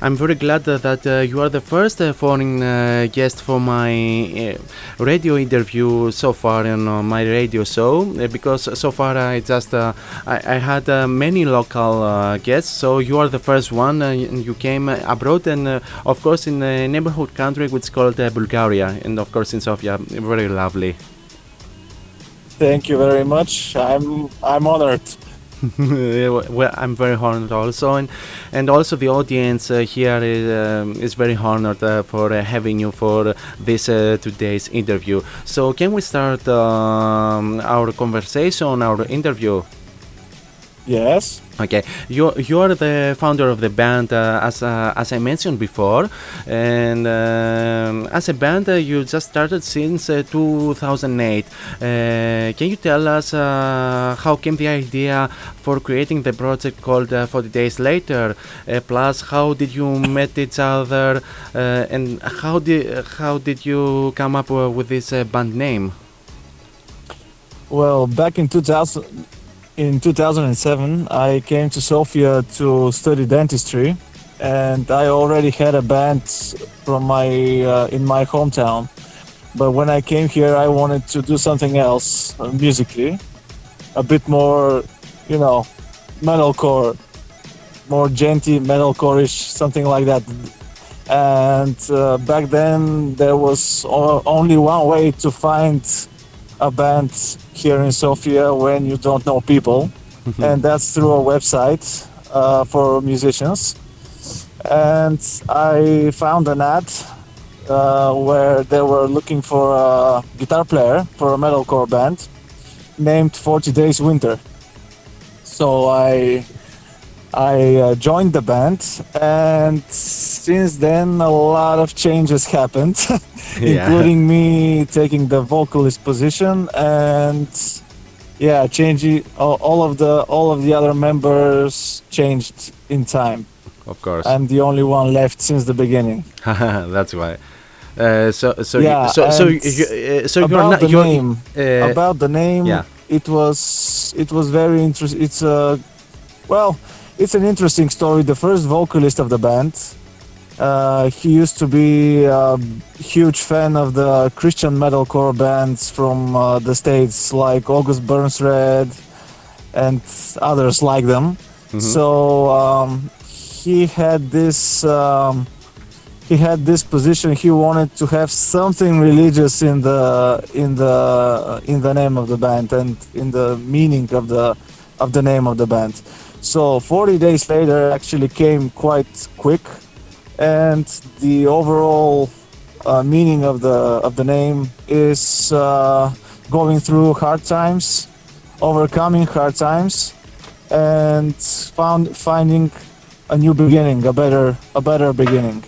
I'm very glad that, uh, you are the first uh, foreign uh, guest for my uh, radio interview so far on my radio show. Uh, because so far I just I, I, had many local guests, so you are the first one. And you came abroad, and of course in a neighborhood country which is called Bulgaria, and of course in Sofia, very lovely. Thank you very much. I'm I'm honored. well, I'm very honored also, and and also the audience uh, here is, um, is very honored uh, for uh, having you for this uh, today's interview. So, can we start um, our conversation, our interview? Yes. Okay, you you are the founder of the band uh, as uh, as I mentioned before, and uh, as a band uh, you just started since uh, 2008. Uh, can you tell us how came the idea for creating the project called 40 Days Later? plus, how did you met each other, and how did how did you come up with this band name? Well, back in 2000 in 2007, I came to Sofia to study dentistry, and I already had a band from my uh, in my hometown. But when I came here, I wanted to do something else uh, musically, a bit more, you know, metalcore, more djenty metalcore-ish, something like that. And uh, back then, there was only one way to find a band here in Sofia when you don't know people, mm-hmm. and that's through a website uh, for musicians. And I found an ad uh, where they were looking for a guitar player for a metalcore band named 40 Days Winter. So I I uh, joined the band, and since then a lot of changes happened, including me taking the vocalist position and yeah, changing all, of the all of the other members changed in time. Of course, I'm the only one left since the beginning. That's why. Uh, so so yeah, you, so so you, uh, so you're not the name uh, about the name. Yeah. it was it was very interesting. It's a well it's an interesting story. The first vocalist of the band, uh, he used to be a huge fan of the Christian metalcore bands from uh, the states, like August Burns Red and others like them. Mm-hmm. So um, he had this. Um, he had this position. He wanted to have something religious in the in the in the name of the band and in the meaning of the of the name of the band. So 40 days later actually came quite quick, and the overall uh, meaning of the of the name is uh, going through hard times, overcoming hard times, and found finding a new beginning, a better a better beginning.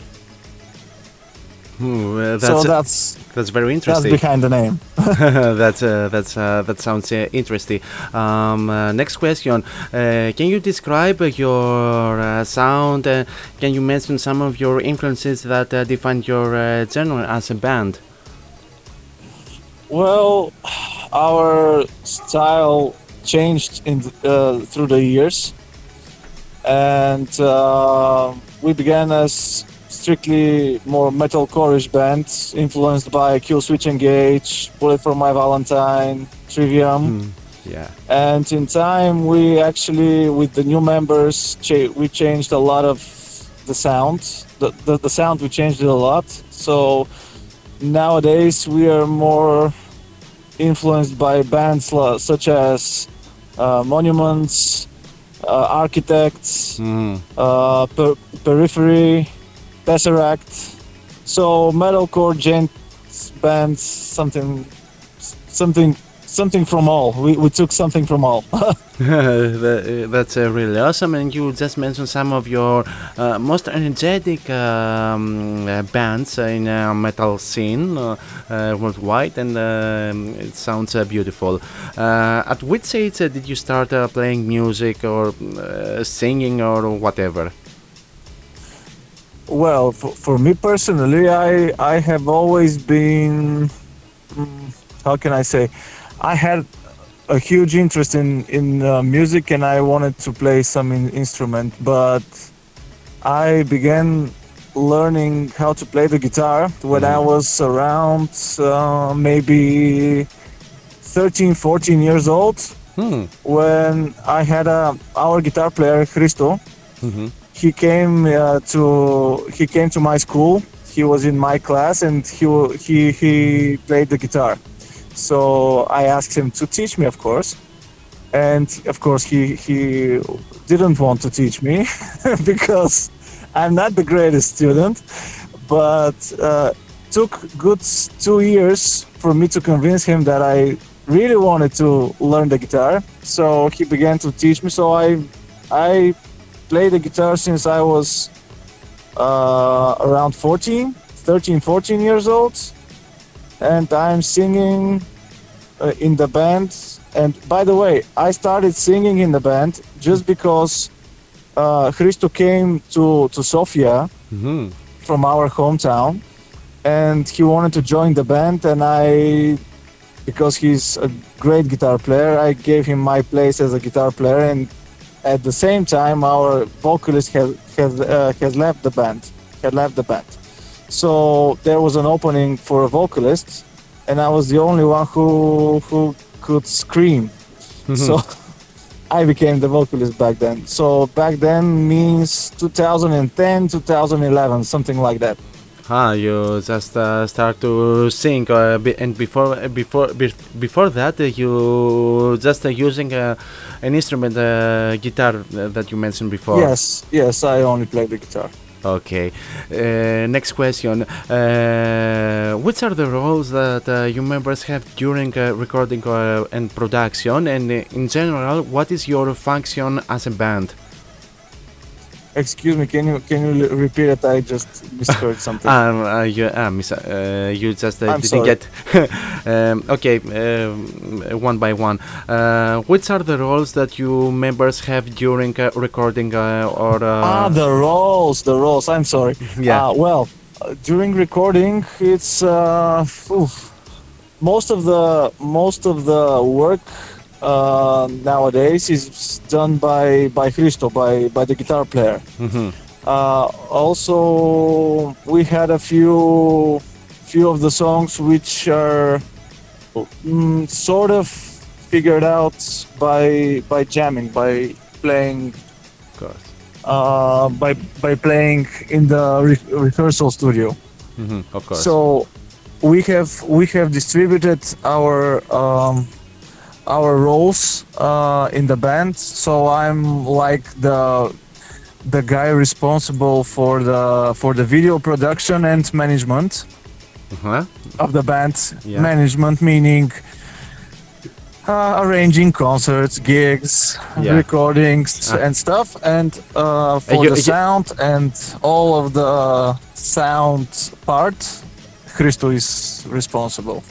Hmm, that's so that's that's very interesting. That's behind the name. that's uh, that's uh, that sounds uh, interesting. Um, uh, next question: uh, Can you describe your uh, sound? Uh, can you mention some of your influences that uh, define your uh, genre as a band? Well, our style changed in uh, through the years, and uh, we began as strictly more metalcore-ish band, influenced by Killswitch Engage, Bullet for My Valentine, Trivium. Yeah. and in time we actually with the new members cha- we changed a lot of the sound the, the, the sound we changed it a lot so nowadays we are more influenced by bands such as uh, monuments uh, architects Mm. uh, per- periphery tesseract so metalcore djent bands something something something from all. We, we took something from all. Tha- That's uh, really awesome, and you just mentioned some of your uh, most energetic um, uh, bands in uh, metal scene uh, uh, worldwide, and um it sounds uh, beautiful. Uh, at which age uh, did you start uh, playing music or uh, singing or whatever? Well, for, for me personally, I I have always been, mm, how can I say, I had a huge interest in in uh, music and I wanted to play some in, instrument, but I began learning how to play the guitar when I was around uh, maybe 13, 14 years old. Hmm. When I had a our guitar player Christo, Mhm. He came uh, to he came to my school. He was in my class and he he he played the guitar. So I asked him to teach me, of course, and of course he he didn't want to teach me because I'm not the greatest student. But uh, took good two years for me to convince him that I really wanted to learn the guitar. So he began to teach me. So I I played the guitar since I was uh, around 14, 13, 14 years old. And I'm singing uh, in the band. And by the way, I started singing in the band just because uh, Christo came to, to Sofia Mhm. from our hometown and he wanted to join the band and I because he's a great guitar player I gave him my place as a guitar player and at the same time our vocalist has has, uh, has left the band had left the band so there was an opening for a vocalist and I was the only one who who could scream so I became the vocalist back then. So back then means 2010, 2011, something like that. Ah, you just uh, start to sing, uh, be- and before before be- before that, uh, you just uh, using uh, an instrument, uh, guitar uh, that you mentioned before. Yes, yes, I only play the guitar. Okay. Uh, next question. Uh, which are the roles that uh, you members have during uh, recording uh, and production, and uh, in general, what is your function as a band? Excuse me, can you can you repeat it? I just misheard something. Um, uh, you, uh, miss, uh, you just uh, didn't sorry. get. um, okay, um, one by one. Uh, which are the roles that you members have during uh, recording uh, or? Uh, ah, the roles, the roles. I'm sorry. Yeah. Uh, well, uh, during recording, it's uh, most of the most of the work uh, nowadays is done by by Christo, by by the guitar player. mhm. Uh, also, we had a few few of the songs which are mm, sort of figured out by by jamming, by playing Of course. uh, by by playing in the re- rehearsal studio. Mhm, Of course. So we have we have distributed our um, our roles uh, in the band. So I'm like the the guy responsible for the for the video production and management uh-huh. of the band. Yeah. Management meaning uh, arranging concerts, gigs, Yeah. recordings, Ah. and stuff, and uh, for you- the sound and all of the sound part, Christo is responsible.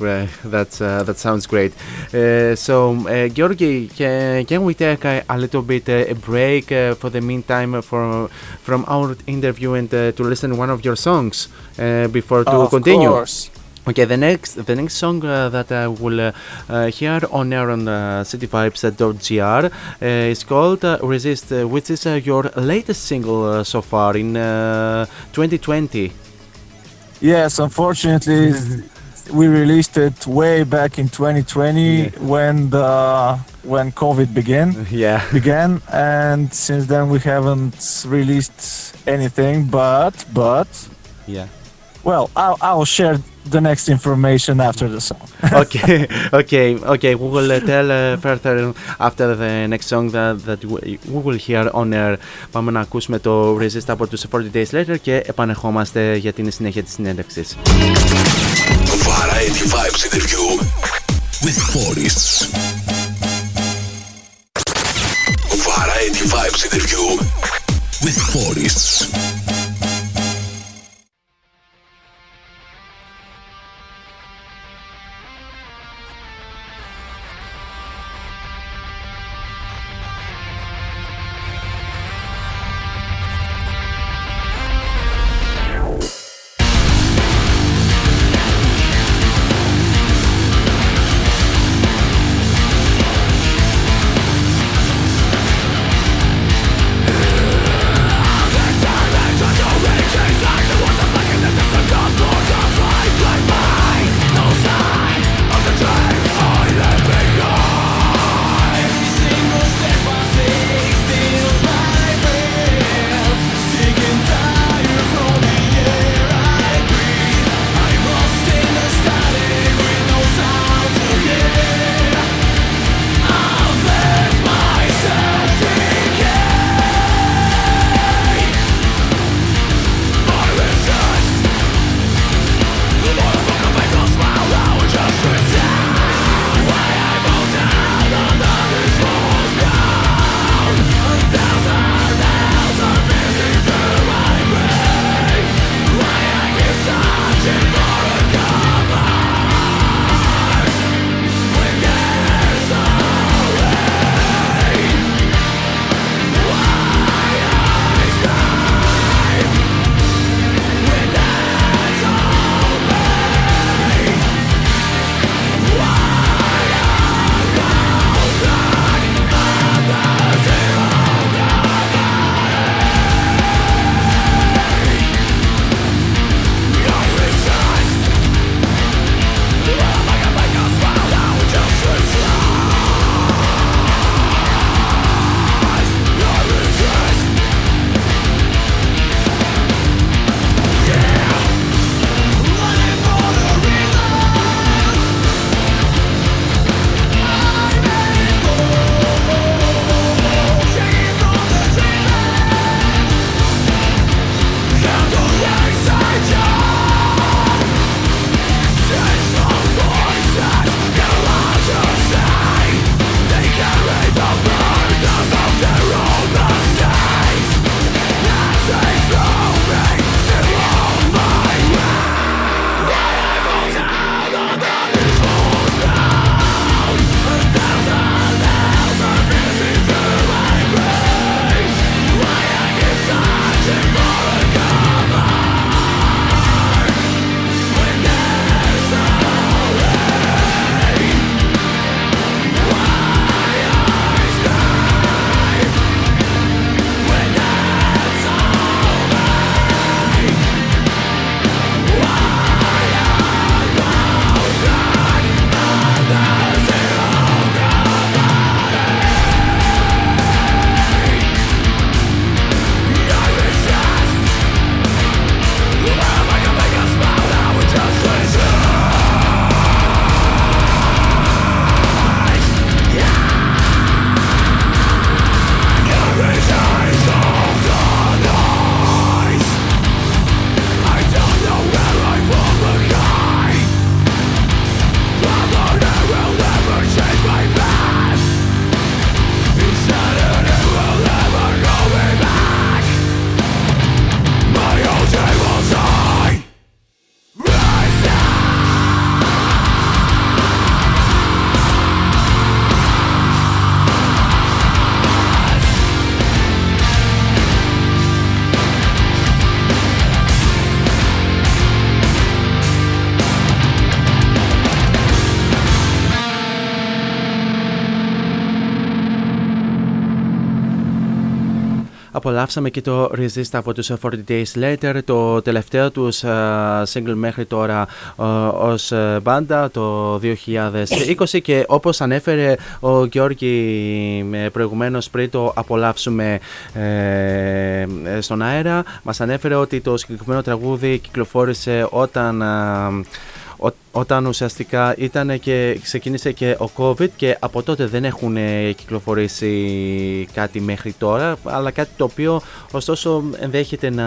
Right, that's uh, that sounds great. Uh, so, uh, Georgi, can, can we take a, a little bit uh, a break uh, for the meantime for from our interview and uh, to listen one of your songs uh, before to of continue? course. Okay, the next the next song uh, that I will uh, uh, hear on air on uh, cityvibes.gr uh, is called uh, Resist, uh, which is uh, your latest single uh, so far in uh, 2020. Yes, unfortunately, we released it way back in 2020 Yeah. when the when COVID began. Yeah. began, and since then we haven't released anything. But but Yeah. well, I'll, I'll share the next information after the song. okay, okay, okay. We will uh, tell uh, further after the next song that, that we we will hear on air. Πάμε να ακούσουμε το Resist από τους 40 Days Later και επανερχόμαστε για την συνέχεια της συνέντευξης. Variety Vibes interview with Forests. Variety Vibes interview with Forests. Απολαύσαμε και το Resist από τους 40 Days Later, το τελευταίο τους single μέχρι τώρα ως μπάντα το 2020 και όπως ανέφερε ο Γιώργη προηγουμένως πριν το απολαύσουμε ε, στον αέρα μας ανέφερε ότι το συγκεκριμένο τραγούδι κυκλοφόρησε όταν όταν ουσιαστικά ήταν και ξεκίνησε και ο COVID και από τότε δεν έχουν κυκλοφορήσει κάτι μέχρι τώρα αλλά κάτι το οποίο ωστόσο ενδέχεται να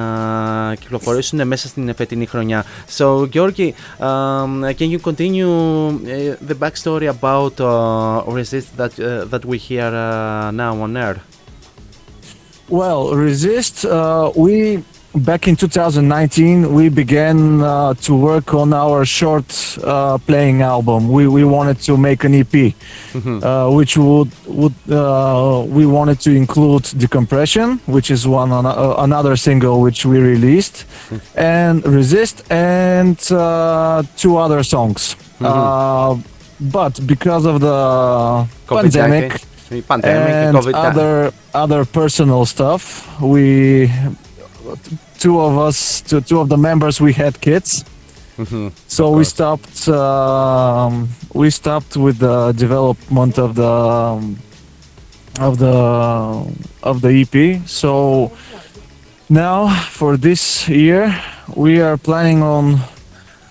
κυκλοφορήσουν μέσα στην φετινή χρονιά. So Georgi, um, can you continue uh, the backstory about uh, Resist that, uh, that we hear uh, now on air? Well, Resist, uh, we back in 2019 we began uh, to work on our short uh, playing album we, we wanted to make an ep mm-hmm. uh, which would would uh, we wanted to include decompression which is one on, uh, another single which we released mm-hmm. and resist and uh, two other songs mm-hmm. but because of the COVID pandemic, pandemic and other other personal stuff we two of us, two, two of the members, we had kids. Mm-hmm. So we stopped. Um, we stopped with the development of the um, of the of the EP. So now for this year, we are planning on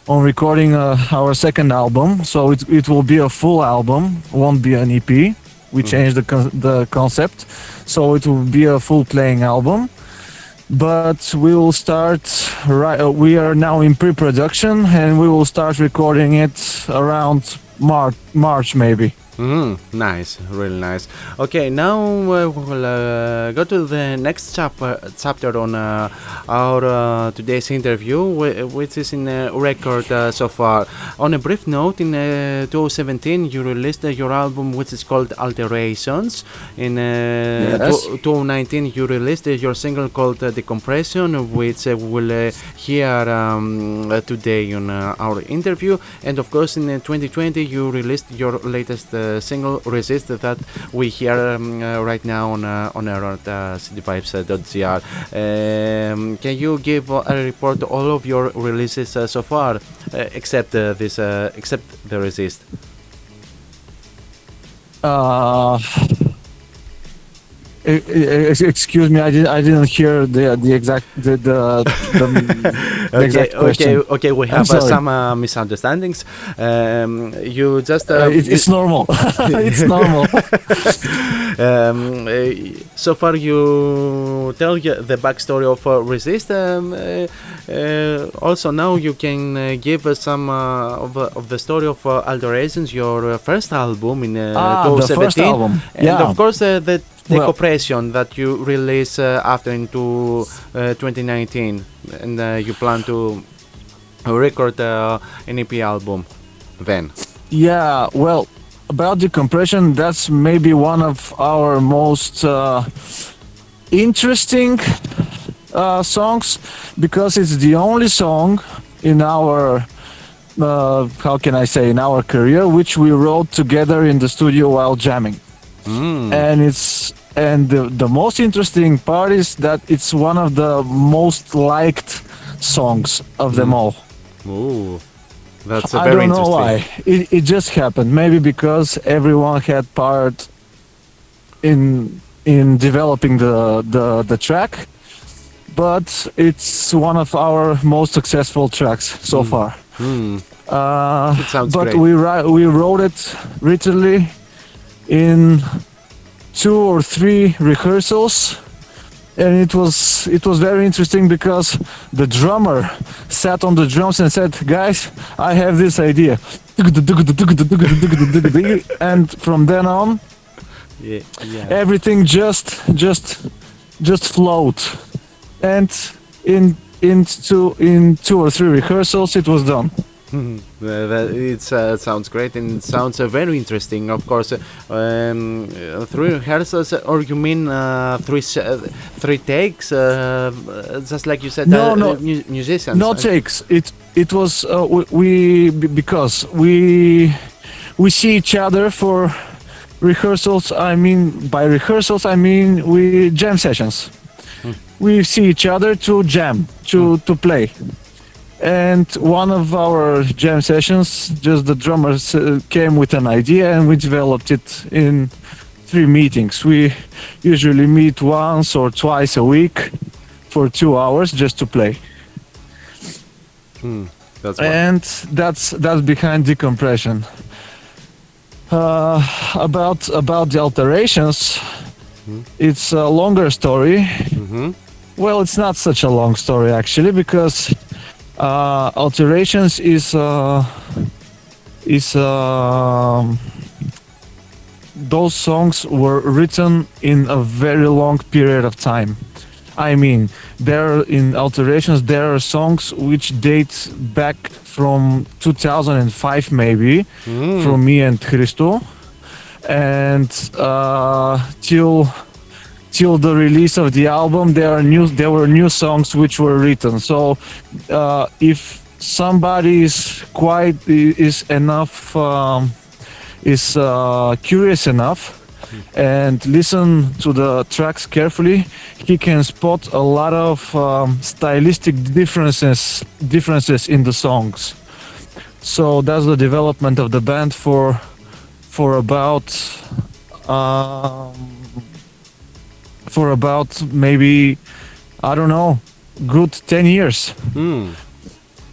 on recording uh, our second album. So it it will be a full album, won't be an EP. We mm-hmm. changed the con- the concept, so it will be a full playing album but we will start right uh, we are now in pre-production and we will start recording it around march march maybe Mm, nice, really nice. Okay, now uh, we'll uh, go to the next chapter, chapter on uh, our uh, today's interview, which is in a record uh, so far. On a brief note, in 2017 you released your album, which is called Alterations. In yes. 2019 you released your single called Decompression, which we'll hear um, today on our interview. And of course, in 2020 you released your latest single resist that we hear um, uh, right now on uh, on our uh, cityvibes.gr. Um, can you give a report all of your releases so far, except this, except the resist? Uh, excuse me, I didn't. I didn't hear the the exact the the, the, okay, exact question. Okay, okay, we have uh, some uh, misunderstandings. Um, you just uh, it, it's normal. it's normal. um, uh, so far, you tell the backstory of uh, Resist. Um, uh, also, now you can give us some of, of the story of uh, Alterations, your first album in ah, 2017, the first album. and of course the the well, compression that you release uh, after into uh, 2019 and uh, you plan to record uh, an EP album then? Yeah well about the compression that's maybe one of our most uh, interesting uh, songs because it's the only song in our how can i say in our career which we wrote together in the studio while jamming Mm. And it's and the, the most interesting part is that it's one of the most liked songs of mm. them all. Ooh. That's a very I don't know why. It, it just happened. Maybe because everyone had part in in developing the the, the track, but it's one of our most successful tracks so mm. far. Mm. Uh, it sounds but great. we we wrote it literally in two or three rehearsals and it was it was very interesting because the drummer sat on the drums and said guys i have this idea. And from then on yeah, yeah. everything just just just flowed. And in in two in two or three rehearsals it was done Mm-hmm. it uh, sounds great and it sounds uh, very interesting. Of course, uh, um, three rehearsals, uh, or you mean uh, three uh, three takes, just like you said? No, no, mu musicians. No takes. It it was we because we we see each other for rehearsals. I mean by rehearsals, I mean we jam sessions. Hmm. we see each other to jam, to hmm. to play. And one of our jam sessions, just the drummers uh, came with an idea, and we developed it in three meetings. We usually meet once or twice a week for two hours just to play. That's and that's that's behind decompression. Uh, about about the alterations, it's a longer story. Mhm. Well, it's not such a long story actually because uh, alterations is uh, is um, those songs were written in a very long period of time. I mean, there in alterations there are songs which date back from 2005 maybe from me and Christo, and uh, till till the release of the album there are new there were new songs which were written. So uh, if somebody is quite is enough um, is uh, curious enough and listen to the tracks carefully, he can spot a lot of um, stylistic differences differences in the songs. So that's the development of the band for for about um, for about maybe I don't know, good ten years Mm.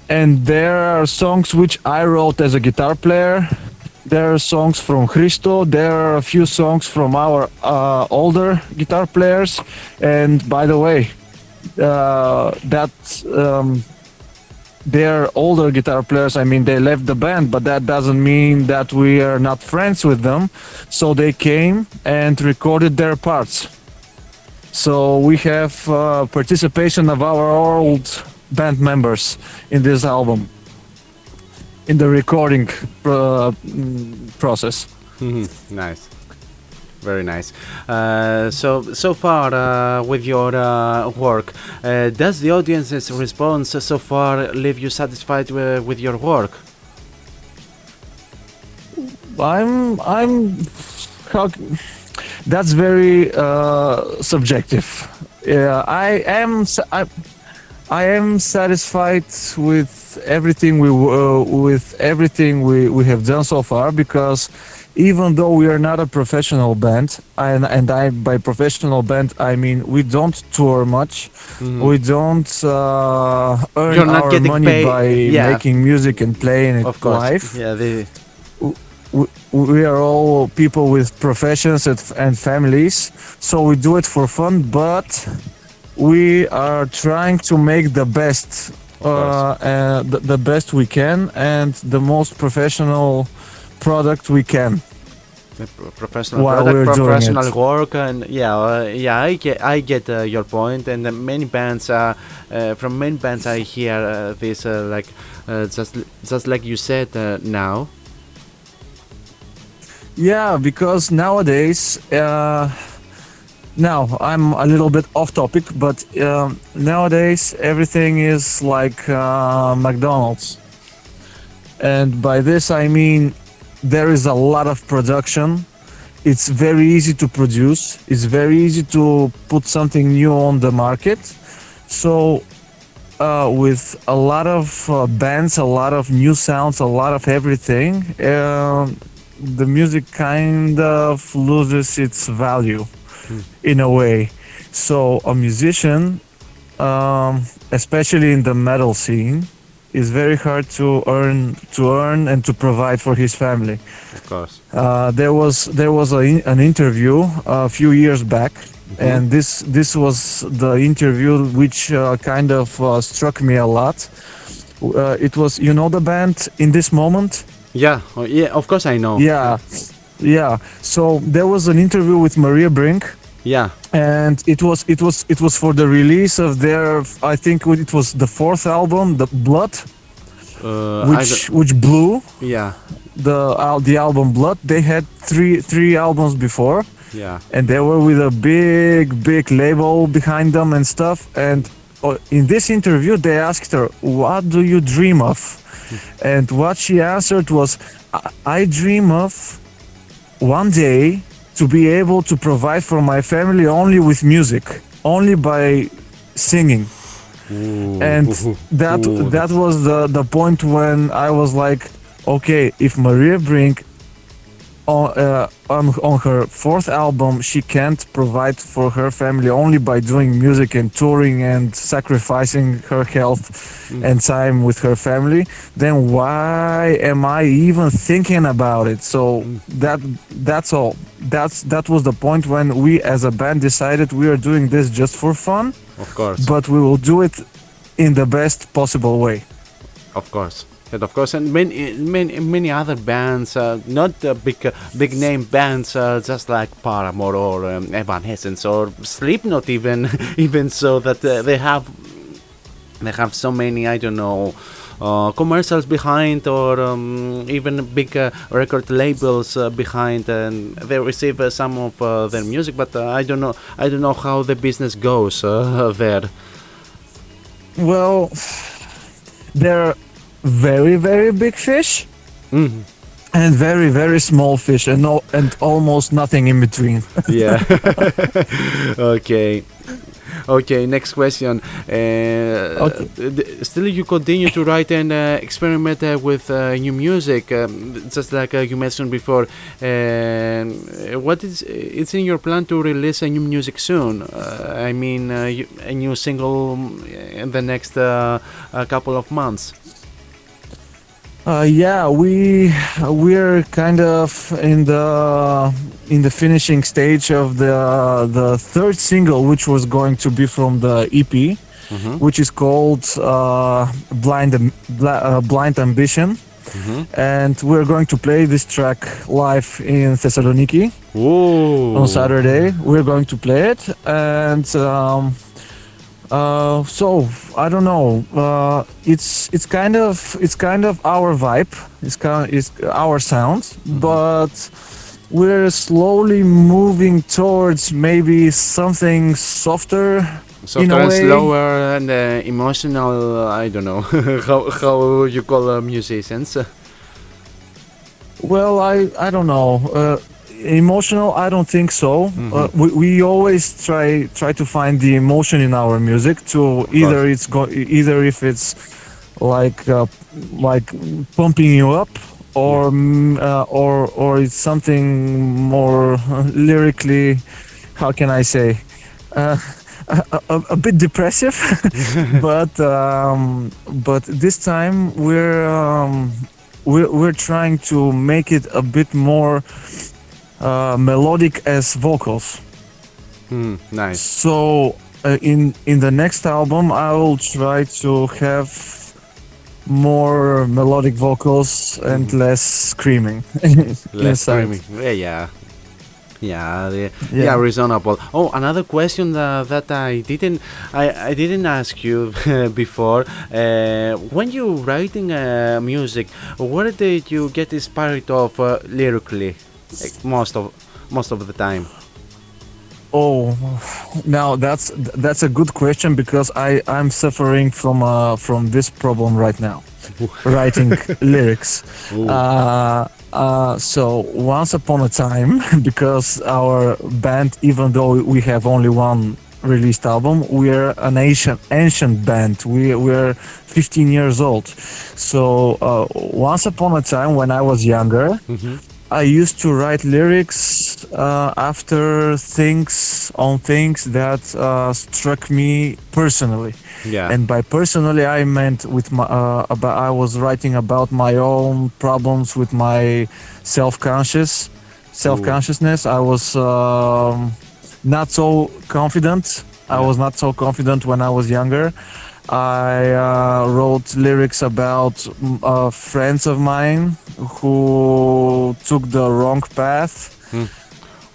and there are songs which I wrote as a guitar player. There are songs from Christo. There are a few songs from our uh, older guitar players. And by the way, uh, that um, they're older guitar players. I mean, they left the band, but that doesn't mean that we are not friends with them. So they came and recorded their parts. So we have uh, participation of our old band members in this album, in the recording uh, process. Mhm. nice. Very nice. Uh, so so far uh, with your uh, work, uh, does the audience's response so far leave you satisfied with, with your work? I'm I'm that's very uh, subjective. Yeah, I am I, I am satisfied with everything we uh, with everything we, we have done so far because even though we are not a professional band and and I by professional band I mean we don't tour much we don't uh, earn our money paid- by yeah. making music and playing it Of course. live Yeah. The, we, we are all people with professions and, and families so we do it for fun but we are trying to make the best uh, uh, the, the best we can and the most professional product we can professional While product, professional work, and yeah, uh, yeah, I get, I get uh, your point. And uh, many bands, uh, uh, from many bands, I hear uh, this, uh, like, uh, just, just like you said uh, now. Yeah because nowadays uh, now i'm a little bit off topic but um, nowadays everything is like uh, mcdonald's. And by this i mean there is a lot of production. It's very easy to produce. It's very easy to put something new on the market. So uh, with a lot of uh, bands a lot of new sounds a lot of everything um, the music kind of loses its value in a way so a musician um, especially in the metal scene is very hard to earn to earn and to provide for his family Of course. uh, there was there was a, an interview a few years back, and this this was the interview which uh, kind of uh, struck me a lot. Uh, it was you know the band in this moment. Yeah, oh, yeah. Of course, I know. Yeah, yeah. So there was an interview with Maria Brink, Yeah. and it was it was it was for the release of their I think it was the fourth album, the Blood, Uh, which which blew yeah. the al- the album Blood. They had three three albums before. Yeah. and they were with a big big label behind them and stuff and uh, in this interview they asked her what do you dream of and what she answered was "I- dream of one day to be able to provide for my family only with music only by singing. and that Ooh, that was the the point when I was like, okay, if Maria Brink on uh, on on her fourth album she can't provide for her family only by doing music and touring and sacrificing her health and time with her family. Then why am i even thinking about it? So that that's all. That's that was the point when we as a band decided we are doing this just for fun. Of course. but we will do it in the best possible way. Of course. Of course, and many, many, many other bands, uh, not big, uh, big name bands, uh, just like Paramore or um, Evanescence or Slipknot, even, even so that they have, they have so many, I don't know, uh, commercials behind or um, even big uh, record labels uh, behind, and they receive some of their music. But I don't know, I don't know how the business goes there. well they're very very big fish Mhm. and very very small fish and no and almost nothing in between yeah. okay. Okay, next question. Uh, Okay. th- still, you continue to write and uh, experiment uh, with uh, new music, um, just like uh, you mentioned before. Um, what is it's in your plan to release a new music soon? Uh, I mean, uh, you, a new single in the next uh, couple of months. Uh, yeah, we we're kind of in the in the finishing stage of the the third single, which was going to be from the EP, which is called uh, Blind uh, Blind Ambition, and we're going to play this track live in Thessaloniki Ooh. on Saturday. We're going to play it, and um, uh, so I don't know. Uh, it's it's kind of it's kind of our vibe. It's kind of, it's our sound, but we're slowly moving towards maybe something softer. Softer in a and slower and uh, emotional. I don't know how how you call uh, musicians. Well, I I don't know. Uh, emotional, I don't think so. Uh, we, we always try try to find the emotion in our music. To either it's go either if it's like uh, like pumping you up, or mm, uh, or or it's something more uh, lyrically. How can I say? Uh, a, a, a bit depressive, but um, but this time we're um, we're, we're trying to make it a bit more uh, melodic as vocals. Hmm, nice. So uh, in in the next album, I will try to have more melodic vocals and less screaming. Less screaming. Yeah, yeah. Yeah, yeah, Yeah. reasonable. Oh, another question uh, that I didn't, I, I didn't ask you before. Uh, when you writing uh, music, where did you get inspired of uh, lyrically? Like most of, most of the time. Oh, now that's that's a good question because I I'm suffering from uh from this problem right now, writing lyrics. Uh, uh, so once upon a time, because our band, even though we have only one released album, we're an ancient ancient band. We we're 15 years old. So uh, once upon a time, when I was younger, I used to write lyrics uh, after things on things that uh, struck me personally. Yeah. And by personally, I meant with my uh, about I was writing about my own problems with my self-conscious, self-consciousness. I was um, not so confident. I was not so confident when I was younger. I uh, wrote lyrics about uh, friends of mine who took the wrong path.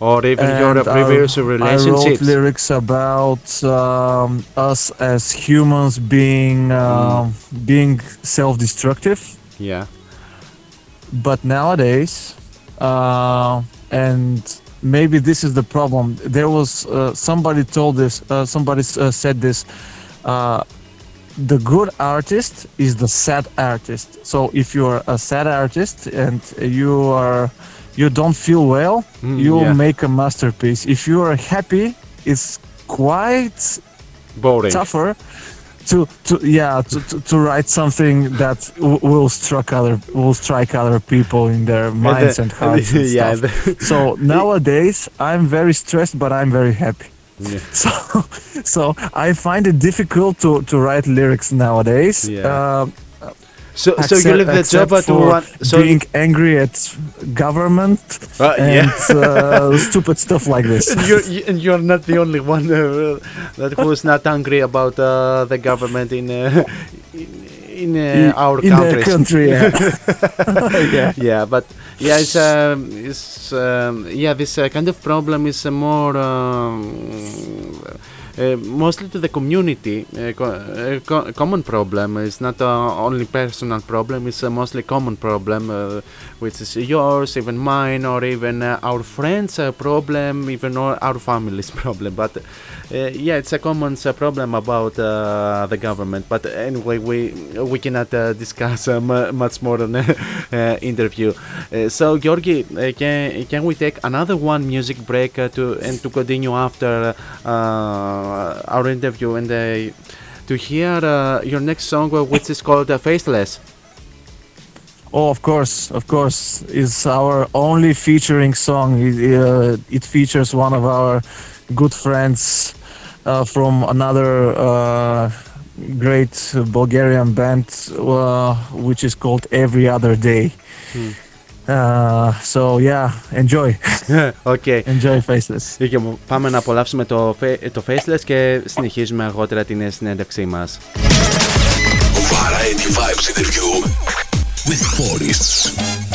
or even your uh, And I- previous I wrote lyrics about um, us as humans being um, being self-destructive. yeah. But nowadays, uh, and maybe this is the problem. There was uh, somebody told this. Uh, somebody uh, said this. The good artist is the sad artist. So if you're a sad artist and you are you don't feel well, Mm, you'll yeah. make a masterpiece. If you are happy, it's quite boring. tougher to to yeah to, to, to write something that w- will struck other will strike other people in their minds and, hearts. And yeah, the- so nowadays I'm very stressed, but I'm very happy. Yeah. So so I find it difficult to to write lyrics nowadays. Yeah. Um, so, so you leave the job at one. So being angry at government Uh, and yeah. uh, stupid stuff like this. and you're, you- and you're not the only one uh, that was not angry about uh, the government in uh, in, in uh, our in country. Yeah. yeah. yeah, but yeah, it's um, it's um, yeah, this uh, kind of problem is uh, more um, uh, mostly to the community. Uh, co- uh, co- common problem. It's not uh, only personal problem. It's a mostly common problem, uh, which is yours, even mine, or even uh, our friends' uh, problem, even our, family's problem. But uh, yeah, it's a common uh, problem about uh, the government. But anyway, we we cannot uh, discuss uh, mu- much more than uh, interview. Uh, so, Georgi, uh, can can we take another one music break uh, to and to continue after uh, our interview and uh, to hear uh, your next song, uh, which is called uh, "Faceless." Oh, of course, of course. It's our only featuring song. It, uh, it features one of our good friends uh, from another uh, great Bulgarian band, uh, which is called Every Other Day. Uh, so yeah, enjoy, okay. enjoy Faceless. Λοιπόν, πάμε να απολαύσουμε το, fa- το Faceless και συνεχίζουμε αργότερα την συνέντευξή μας. Variety Vibes interview with Forests.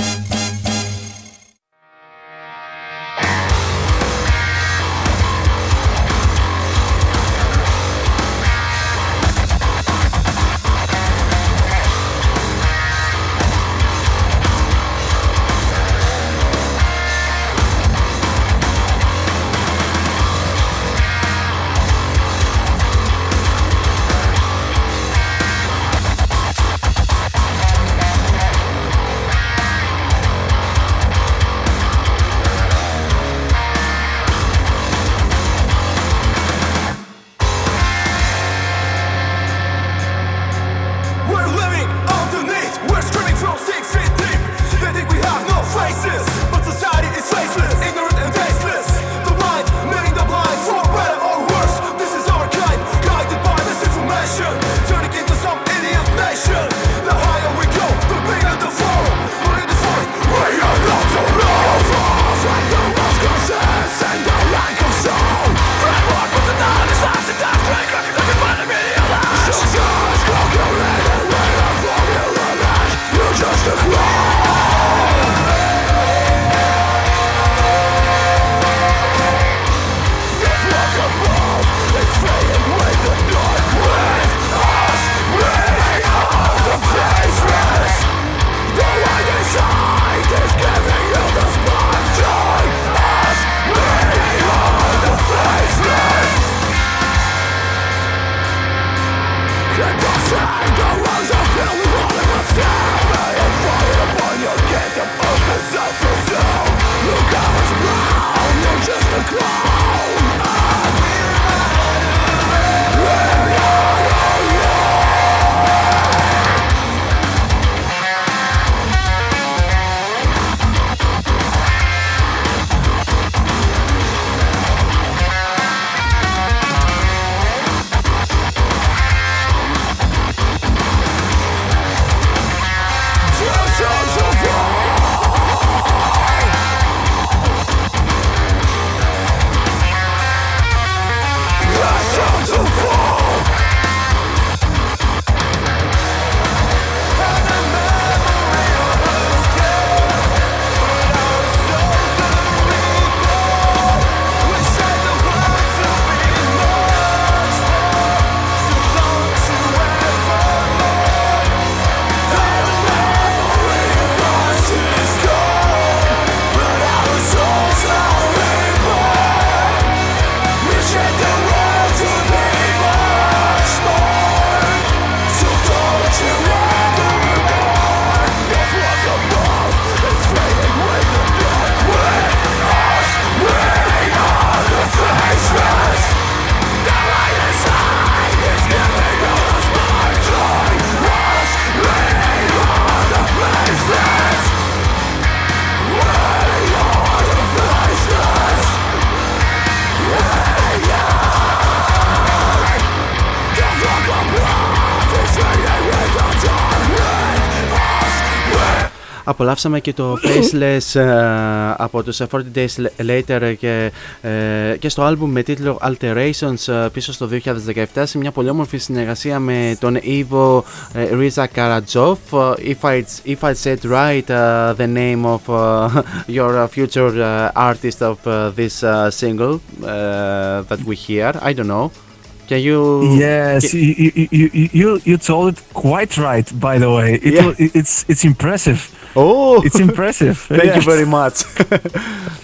Απολαύσαμε και το Faceless ε, από τους 40 Days Later και, ε, και στο άλμπουμ με τίτλο Alterations ε, πίσω στο 2017 σε μια πολύ όμορφη συνεργασία με τον Ivo Riza Karadjov. If I, if I said right uh, the name of uh, your future uh, artist of this single that we hear, I don't know. Can you? Yes, can, you, you, you, you told it quite right. By the way, it, Yeah. it's it's impressive. Oh, It's impressive. Thank you very much.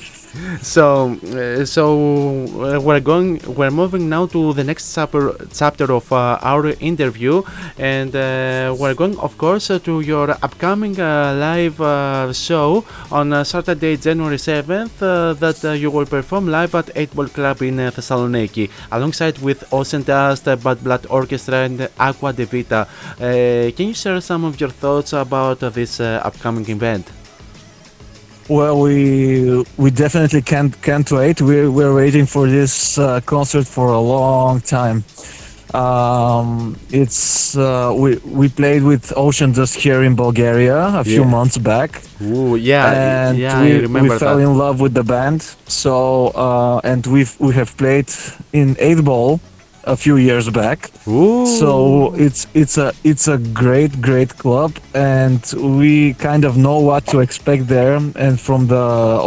so, uh, so uh, we're going. We're moving now to the next chapter chapter of uh, our interview, and uh, we're going, of course, uh, to your upcoming uh, live show on Saturday, January seventh, uh, that you will perform live at Eight Ball Club in Thessaloniki, alongside with Ocean Dust, Bad Blood Orchestra, and Aqua De Vita. Uh, can you share some of your thoughts about this upcoming event? Well, we we definitely can't can't wait. We're we're waiting for this uh, concert for a long time. Um, it's uh, we we played with Ocean Dust here in Bulgaria a few Yeah. months back, Ooh, yeah, and yeah, we, I remember we fell that. in love with the band. So uh, and we've we have played in Eight Ball a few years back. Ooh. So it's it's a it's a great great club, and we kind of know what to expect there, and from the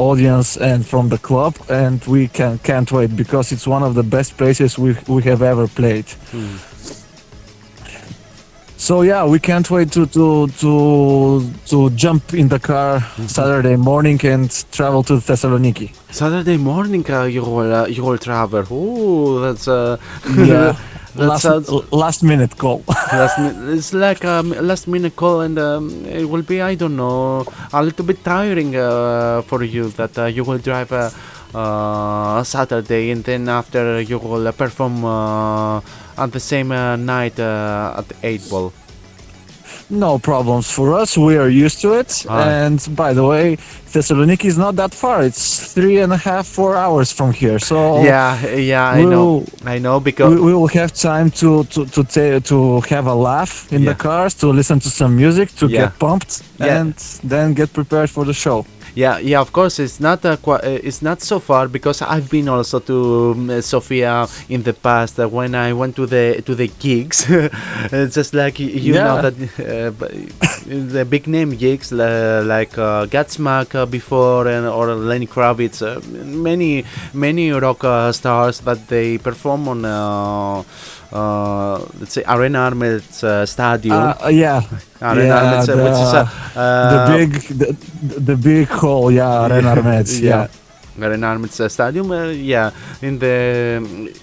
audience and from the club, and we can can't wait because it's one of the best places we we have ever played. Hmm. So yeah, we can't wait to to to to jump in the car Saturday morning and travel to Thessaloniki. Saturday morning, uh, you will uh, you will travel. Oh, that's uh, Yeah. that last, last minute call. last mi- it's like a last minute call, and um, it will be I don't know a little bit tiring uh, for you that uh, you will drive uh, Saturday, and then after you will uh, perform uh, on the same uh, night uh, at eight ball. No problems for us. We are used to it. Ah. And by the way, Thessaloniki is not that far. It's three and a half, four hours from here. So Yeah, yeah, I know, I know because we, we will have time to to to, ta- to have a laugh in Yeah. the cars, to listen to some music, to Yeah. get pumped, Yeah. and then get prepared for the show. Yeah, yeah. Of course, it's not qua- uh, it's not so far because I've been also to um, uh, Sofia in the past uh, when I went to the to the gigs. it's just like you know that uh, the big name gigs uh, like uh, Godsmack uh, before and or Lenny Kravitz, uh, many many rock uh, stars that they perform on. Uh, uh, let's say Arena Armeec uh, Stadium. Uh, yeah. Arena yeah, uh, which is the- the big the, the big hall, yeah, Arena Armeec, yeah. Arena Armeec uh, Stadium, uh, yeah, in the,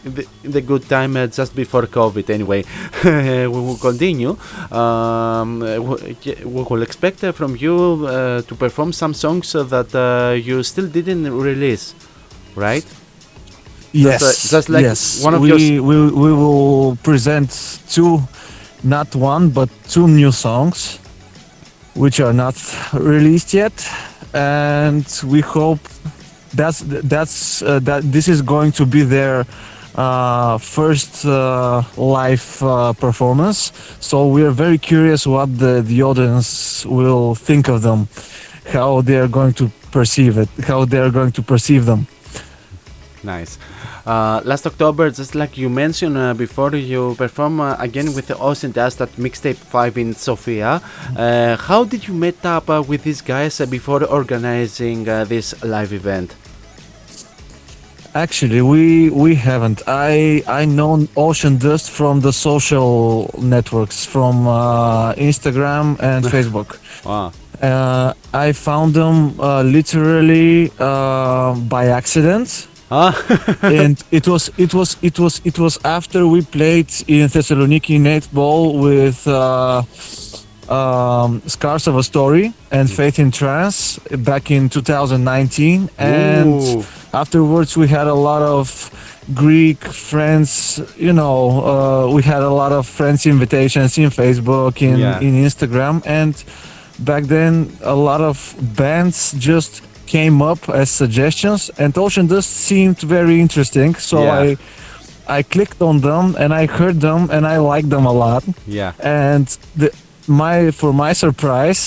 in the in the good time uh, just before COVID. Anyway, we will continue. Um, we will expect uh, from you uh, to perform some songs that uh, you still didn't release, right? Yes, uh, just like yes. one of we, your we we will present two, not one, but two new songs, which are not released yet, and we hope that's that's uh, that this is going to be their uh, first uh, live uh, performance. So we are very curious what the the audience will think of them, how they are going to perceive it, how they are going to perceive them. Nice. Uh, last October, just like you mentioned uh, before, you perform uh, again with the Ocean Dust at Mixtape 5 in Sofia. Uh, how did you meet up uh, with these guys uh, before organizing uh, this live event? Actually, we we haven't. I I know Ocean Dust from the social networks, from uh, Instagram and Facebook. Wow. Uh, I found them uh, literally uh, by accident, Ah, and it was it was it was it was after we played in Thessaloniki Eight Ball with uh, um, Scars of a Story and Faith in Trance back in 2019, and Ooh. afterwards we had a lot of Greek friends. You know, uh, we had a lot of friends invitations in Facebook, in Yeah. in Instagram, and back then a lot of bands just came up as suggestions, and Ocean Dust seemed very interesting. So Yeah. I. I clicked on them and I heard them and I liked them a lot yeah. and the, my for my surprise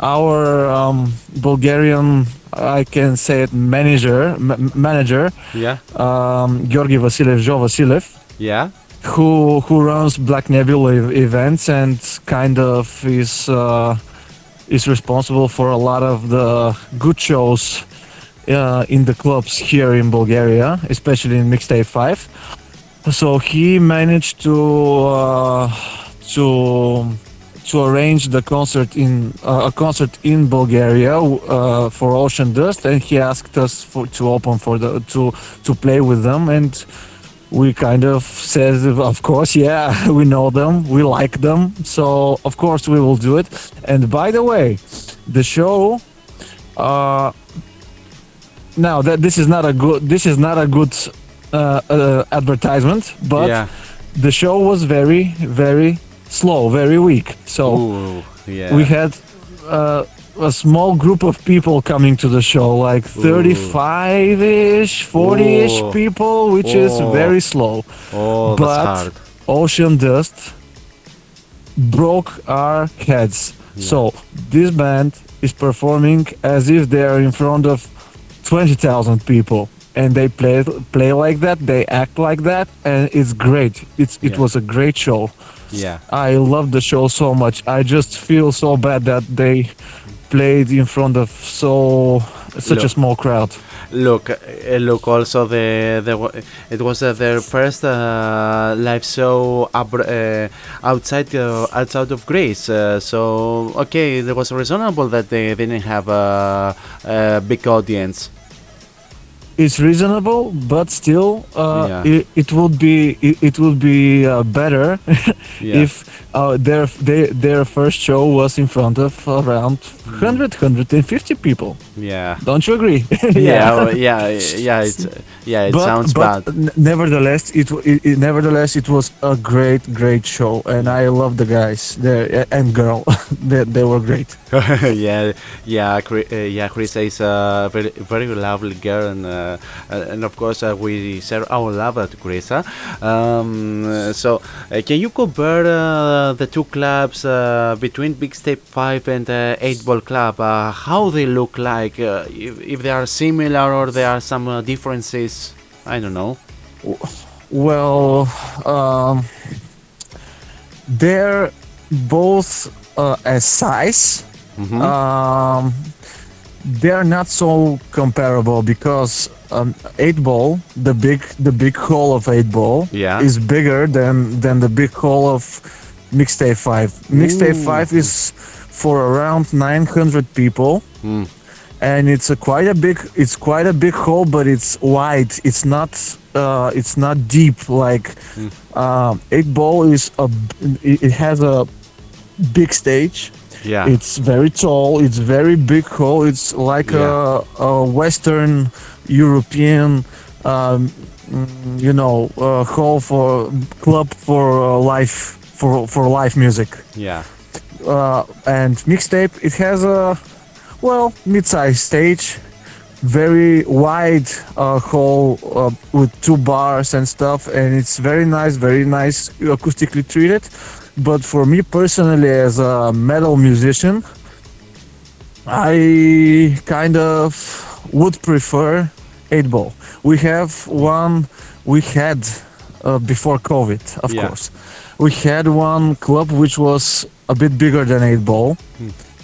our um, Bulgarian, I can say it, manager, m- manager, Yeah. um, Georgi Vasilev, Joe Vasilev, Yeah. who who runs Black Nebula ev- events and kind of is uh, is responsible for a lot of the good shows uh, in the clubs here in Bulgaria, especially in Mixtape Five. So he managed to uh, to to arrange the concert in uh, a concert in Bulgaria uh, for Ocean Dust, and he asked us for to open for the to to play with them and we kind of said, of course, yeah, we know them, we like them, so of course we will do it. And by the way, the show, uh, now that this is not a good, this is not a good uh, uh, advertisement, but yeah. the show was very, very slow, very weak. So Ooh, yeah. we had uh, a small group of people coming to the show, like 35 ish, 40 ish Ooh. Oh. people, which is Oh. very slow. Oh, that's but hard. Ocean Dust broke our heads. So this band is performing as if they are in front of 20,000 people. And they play play like that, they act like that, and it's great. It's it Yeah. was a great show. Yeah. I love the show so much. I just feel so bad that they played in front of so such a small crowd. Look, uh, look. Also, the, the it was uh, their first uh, live show uh, outside uh, outside of Greece. Uh, so okay, it was reasonable that they didn't have a, a big audience. It's reasonable, but still, uh, Yeah. it, it would be it, it would be uh, better Yeah. if uh, their they, their first show was in front of around 100 150 people. Yeah. Don't you agree? Yeah. well, yeah. Yeah. It's yeah. It but, sounds but bad. nevertheless, it, it, it nevertheless it was a great great show, and I love the guys there and girl. they, they were great. yeah, yeah, uh, yeah. Chris is a very, very lovely girl, and uh, uh, and of course uh, we share our love to Chris. Um, uh, so, uh, can you compare uh, the two clubs uh, between Mixtape Five and uh, Eight Ball Club? Uh, how they look like? Uh, if, if they are similar or there are some uh, differences? I don't know. Well, um, they're both uh, as size. Mhm. Um, they're not so comparable because um, eight ball, the big the big hole of eight ball, Yeah. is bigger than than the big hole of mixtape five. Mixtape five is for around 900 people Mm. and it's a quite a big it's quite a big hole but it's wide it's not uh, it's not deep like um, eight ball is a it has a big stage Yeah. it's very tall it's very big hole it's like Yeah. a, a western european um, you know uh, hall for club for uh, live for for live music yeah. uh, and mixtape it has a well mid-sized stage very wide uh, hall uh, with two bars and stuff and it's very nice very nice acoustically treated but for me personally as a metal musician i kind of would prefer 8 ball. We have one we had uh, before covid of Yeah. course. We had one club which was a bit bigger than 8 ball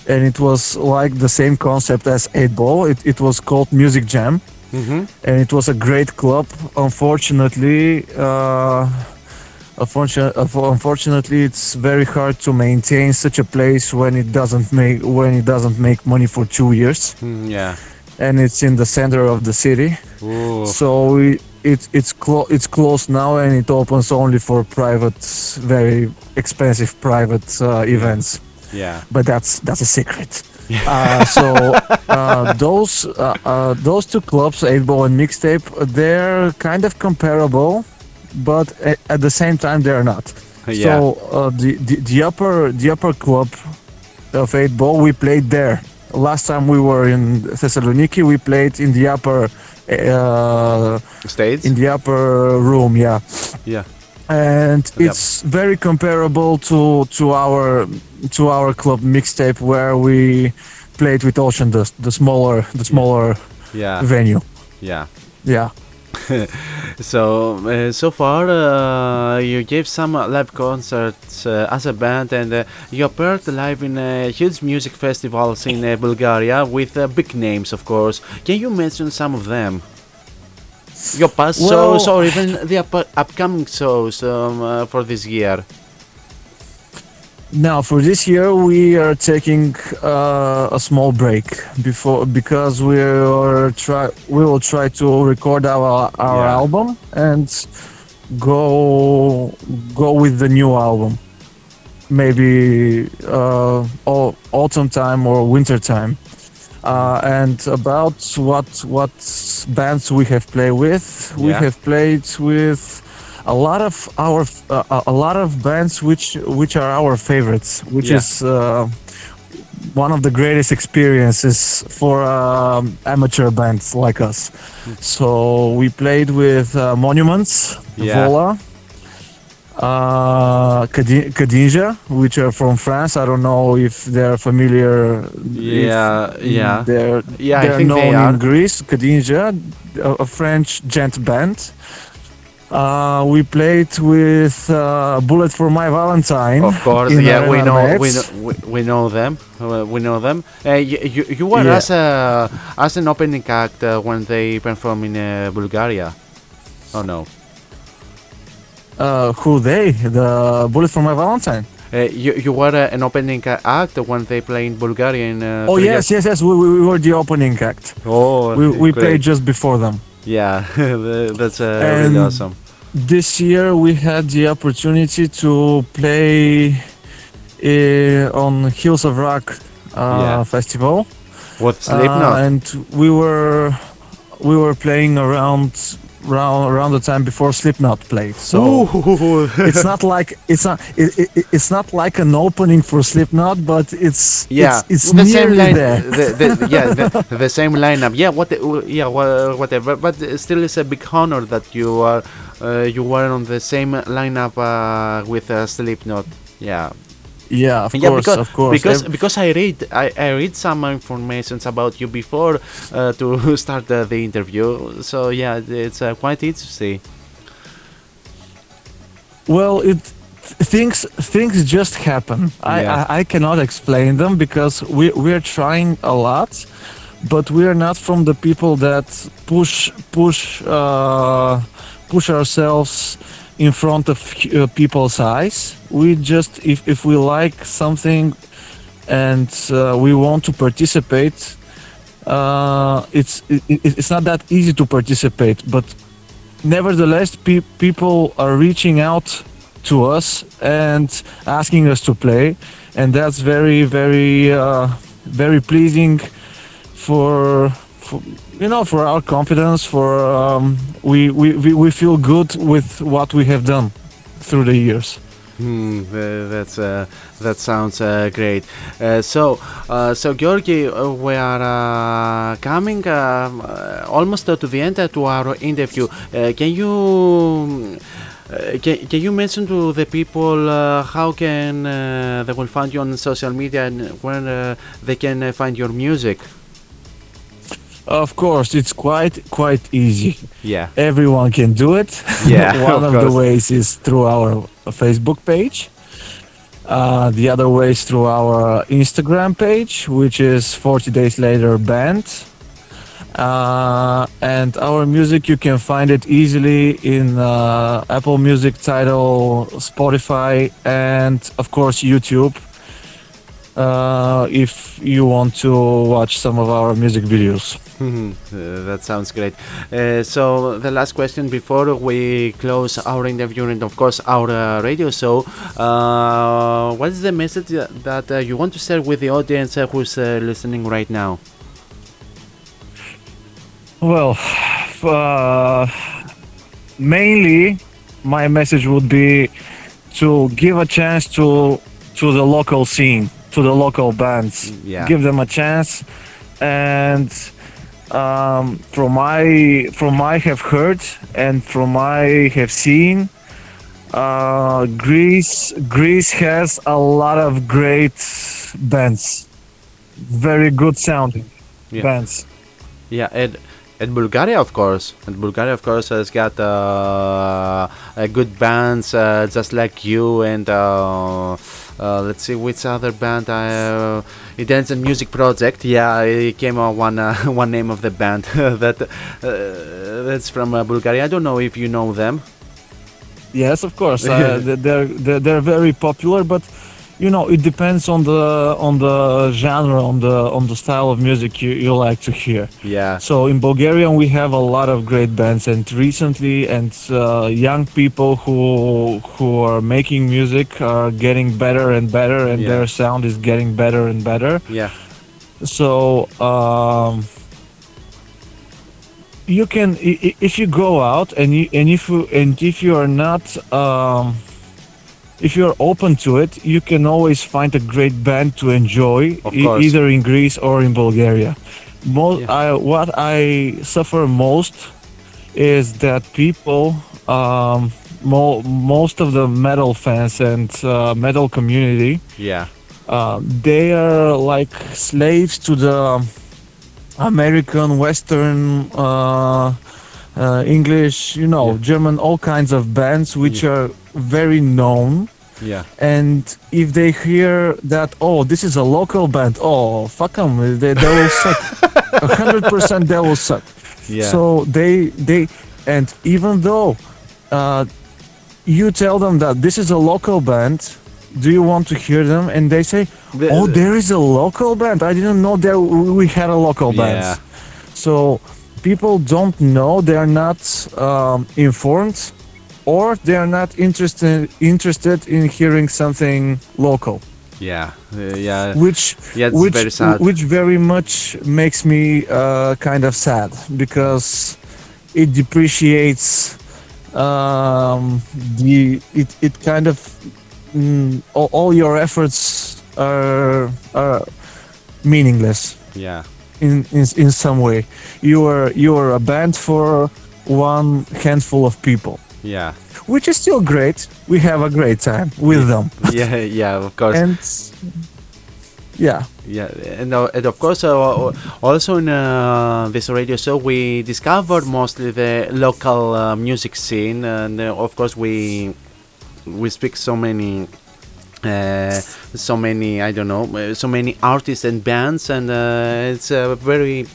and it was like the same concept as 8 ball. It, it was called music jam. Mm-hmm. and it was a great club. Unfortunately uh, unfortunately, it's very hard to maintain such a place when it doesn't make when it doesn't make money for two years. Mm, yeah. And it's in the center of the city Ooh. so we, it, it's clo- it's closed now and it opens only for private very expensive private uh, events Yeah. but that's that's a secret. uh, so uh, those uh, uh, those two clubs, eight ball and mixtape, they're kind of comparable, but a- at the same time they're not. Yeah. So uh, the, the the upper the upper club of eight ball, we played there. Last time we were in Thessaloniki, we played in the upper uh, States. in the upper room. Yeah yeah. and Yep. it's very comparable to to our to our club mixtape where we played with Ocean Dust, the smaller the smaller Yeah, venue. yeah. Yeah. So uh, so far, uh, you gave some live concerts uh, as a band, and uh, you appeared live in huge music festivals in uh, Bulgaria with uh, big names, of course. Can you mention some of them? Your past Well- shows, or even the up- upcoming shows um, for this year? Now for this year we are taking uh, a small break before because we are try we will try to record our our Yeah. album and go go with the new album. Maybe uh, au- autumn time or winter time. Uh, and about what what bands we have played with. We have played with a lot of our uh, a- lot of bands which which are our favorites which Yeah. is uh, one of the greatest experiences for um, amateur bands like us so we played with uh, monuments Yeah. vola uh, Kadinja, which are from France. I don't know if they're familiar. Yeah, yeah. They're, Yeah, they're think known they are. in Greece. Kadinja, a, a French djent band. Uh, we played with uh, Bullet for My Valentine. Of course, yeah, we know, we know, we, we know them. Uh, we know them. Uh, you, you, you were Yeah. as a as an opening act uh, when they performed in uh, Bulgaria. Oh no. Uh, who they? The Bullet for My Valentine. Uh, you, you were uh, an opening act when they played in Bulgaria in. Uh, Oh yes, years- yes, yes. We, we, we were the opening act. Oh, We, we great. played just before them. Yeah, that's uh, really awesome. This year we had the opportunity to play uh, on Hills of Rock uh, Yeah. festival, Uh, Slipknot. and we were we were playing around around around the time before Slipknot played. So it's not like it's not it, it, it's not like an opening for Slipknot, but it's yeah, it's, it's the same line. there. The, the, yeah, the, the same lineup. Yeah, what? The, yeah, wha- whatever. But still, it's a big honor that you are uh, you were on the same lineup uh, with uh, Slipknot. Yeah, Yeah, of yeah, course, because of course. because Ev- because I read I, I read some informations about you before uh, to start uh, the interview. So yeah, it's uh, quite interesting. Well, it things things just happen. I, Yeah. I I cannot explain them because we we're trying a lot, but we are not from the people that push push uh, push ourselves in front of uh, people's eyes. We just if if we like something and uh, we want to participate, uh, it's it, it- it's not that easy to participate, but nevertheless pe- people are reaching out to us and asking us to play and that's very very uh, very pleasing for, for you know for our confidence for um, we, we, we, feel good with what we have done through the years Hmm, that's uh, that sounds uh, great. Uh, so, uh, so Georgi, uh, we are uh, coming almost to the end to our interview. Can you can, can you mention to the people how can they will find you on social media and where they can find your music? Of course it's quite quite easy. Yeah. everyone can do it. Yeah, one of of, the ways is through our facebook page. Uh, the other way is through our instagram page which is 40 days later band. Uh, and our music you can find it easily in uh, apple music Tidal spotify and of course youtube uh, if you want to watch some of our music videos Mhm, uh, that sounds great. Uh, so the last question before we close our interview and of course our uh, radio show, uh, what is the message that, that uh, you want to share with the audience uh, who's uh, listening right now? Well, uh, mainly my message would be to give a chance to to the local scene, to the local bands. Yeah. Give them a chance, and um, from I from I have heard and from I have seen, Uh, Greece, Greece has a lot of great bands, very good sounding Yeah. bands. Yeah, and and Bulgaria, of course, and Bulgaria, of course, has got uh, good bands uh, just like you and. Uh, uh, let's see which other band I uh, it ends a music project yeah it came on one uh, one name of the band that uh, that's from uh, Bulgaria I don't know if you know them Yes, of course. Uh, they're, they're they're very popular, but you know it depends on the on the genre, on the on the style of music you, you like to hear. yeah So in Bulgaria we have a lot of great bands, and recently, and uh, young people who who are making music are getting better and better, and Yeah. their sound is getting better and better. yeah So um, you can if you go out and you and if you and if you are not um, if you're open to it, you can always find a great band to enjoy, e- either in Greece or in Bulgaria. Mo- Yeah. I, what I suffer most is that people, um, mo- most of the metal fans and uh, metal community, yeah uh, they are like slaves to the American, Western, uh, uh, English, you know, Yeah. German, all kinds of bands which are very known. yeah And if they hear that, oh, this is a local band, oh, fuck them, they, they will suck. A hundred percent, they will suck. yeah So they they and even though uh, you tell them that this is a local band, do you want to hear them? And they say, "Oh, there is a local band. I didn't know that we had a local band." Yeah. So people don't know. They are not um, informed, or they are not interested interested in hearing something local, yeah uh, yeah. Which yeah which very sad. which very much makes me uh, kind of sad because it depreciates um, the it, it kind of mm, all, all your efforts are are meaningless. Yeah. In, in in some way. You are you are a band for one handful of people yeah. Which is still great. We have a great time with them. Yeah yeah of course. And yeah. Yeah, and, uh, and of course, uh, also in uh, this radio show, we discovered mostly the local uh, music scene, and uh, of course, we we speak so many. Uh, so many, I don't know, uh, so many artists and bands, and uh, it's uh, very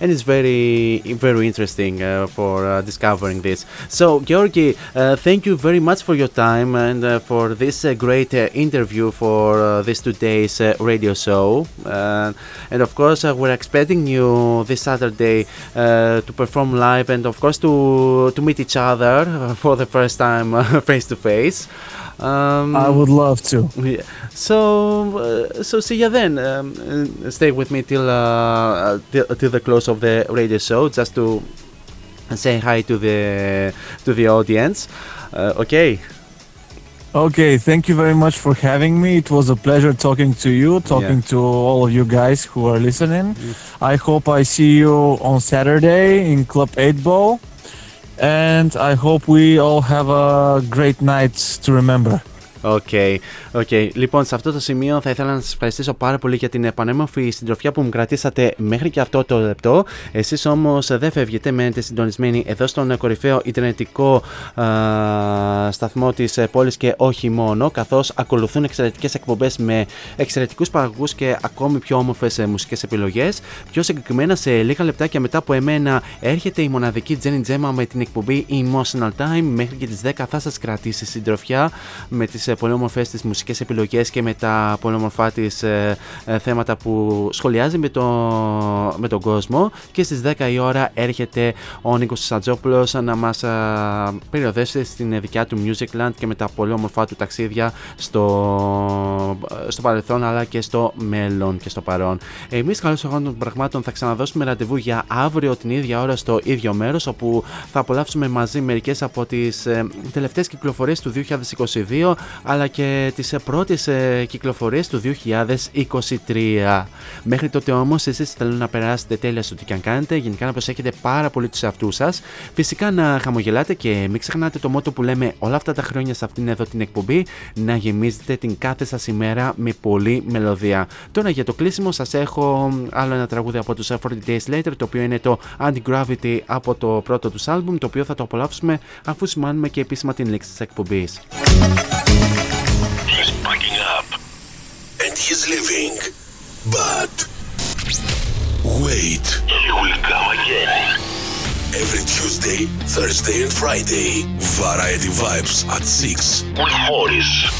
and it's very very interesting uh, for uh, discovering this. So georgi uh, thank you very much for your time and uh, for this uh, great uh, interview for this today's radio show. And of course we're expecting you this saturday to perform live and of course to to meet each other for the first time face to face um, i would love to yeah. So, uh, so see you then. Um, uh, stay with me till, uh, till till the close of the radio show, just to say hi to the to the audience. Uh, okay. Okay, thank you very much for having me. It was a pleasure talking to you, talking to all of you guys who are listening. I hope I see you on Saturday in Club 8 Ball. And I hope we all have a great night to remember. Οκ, οκ. Λοιπόν, σε αυτό το σημείο θα ήθελα να σας ευχαριστήσω πάρα πολύ για την επανέμορφη συντροφιά που μου κρατήσατε μέχρι και αυτό το λεπτό. Εσείς όμως δεν φεύγετε, μένετε συντονισμένοι εδώ στον κορυφαίο Ιντερνετικό α, σταθμό της πόλης και όχι μόνο, καθώς ακολουθούν εξαιρετικές εκπομπές με εξαιρετικούς παραγωγούς και ακόμη πιο όμορφες μουσικές επιλογές. Πιο συγκεκριμένα, σε λίγα λεπτάκια μετά από εμένα, έρχεται η μοναδική Jenny Gemma με την εκπομπή Emotional Time. Μέχρι και τις 10 θα σας κρατήσει συντροφιά με τι πολύ όμορφε τη μουσικές επιλογές και με τα πολύ όμορφά τη θέματα που σχολιάζει με, το, με τον κόσμο. Και στις 10 η ώρα έρχεται ο Νίκος Σαντζόπουλος να μας περιοδέσει στην δικιά του Musicland και με τα πολύ όμορφά του ταξίδια στο, στο παρελθόν αλλά και στο μέλλον και στο παρόν. Εμείς, καλώς εγώ των πραγμάτων, θα ξαναδώσουμε ραντεβού για αύριο την ίδια ώρα στο ίδιο μέρος όπου θα απολαύσουμε μαζί μερικές από τις ε, τελευταίες κυκλοφορίες του 2022 αλλά και τις πρώτες ε, κυκλοφορίες του 2023. Μέχρι τότε όμως εσείς θέλω να περάσετε τέλεια στο τι και αν κάνετε, γενικά να προσέχετε πάρα πολύ τους εαυτούς σας, φυσικά να χαμογελάτε και μην ξεχνάτε το μότο που λέμε όλα αυτά τα χρόνια σε αυτήν εδώ την εκπομπή, να γεμίζετε την κάθε σας ημέρα με πολλή μελωδία. Τώρα για το κλείσιμο σας έχω άλλο ένα τραγούδι από τους 40 Days Later, το οποίο είναι το Anti-Gravity από το πρώτο τους άλμπουμ, το οποίο θα το απολαύσουμε αφού σημάνουμε και επίσημα την λήξη της εκπομπής. He's packing up and he's leaving. But wait, he will come again. Every Tuesday, Thursday and Friday. Variety Vibes at 6 with Morris.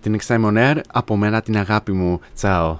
Την Next Time on Air, από μένα την αγάπη μου. Τσάω.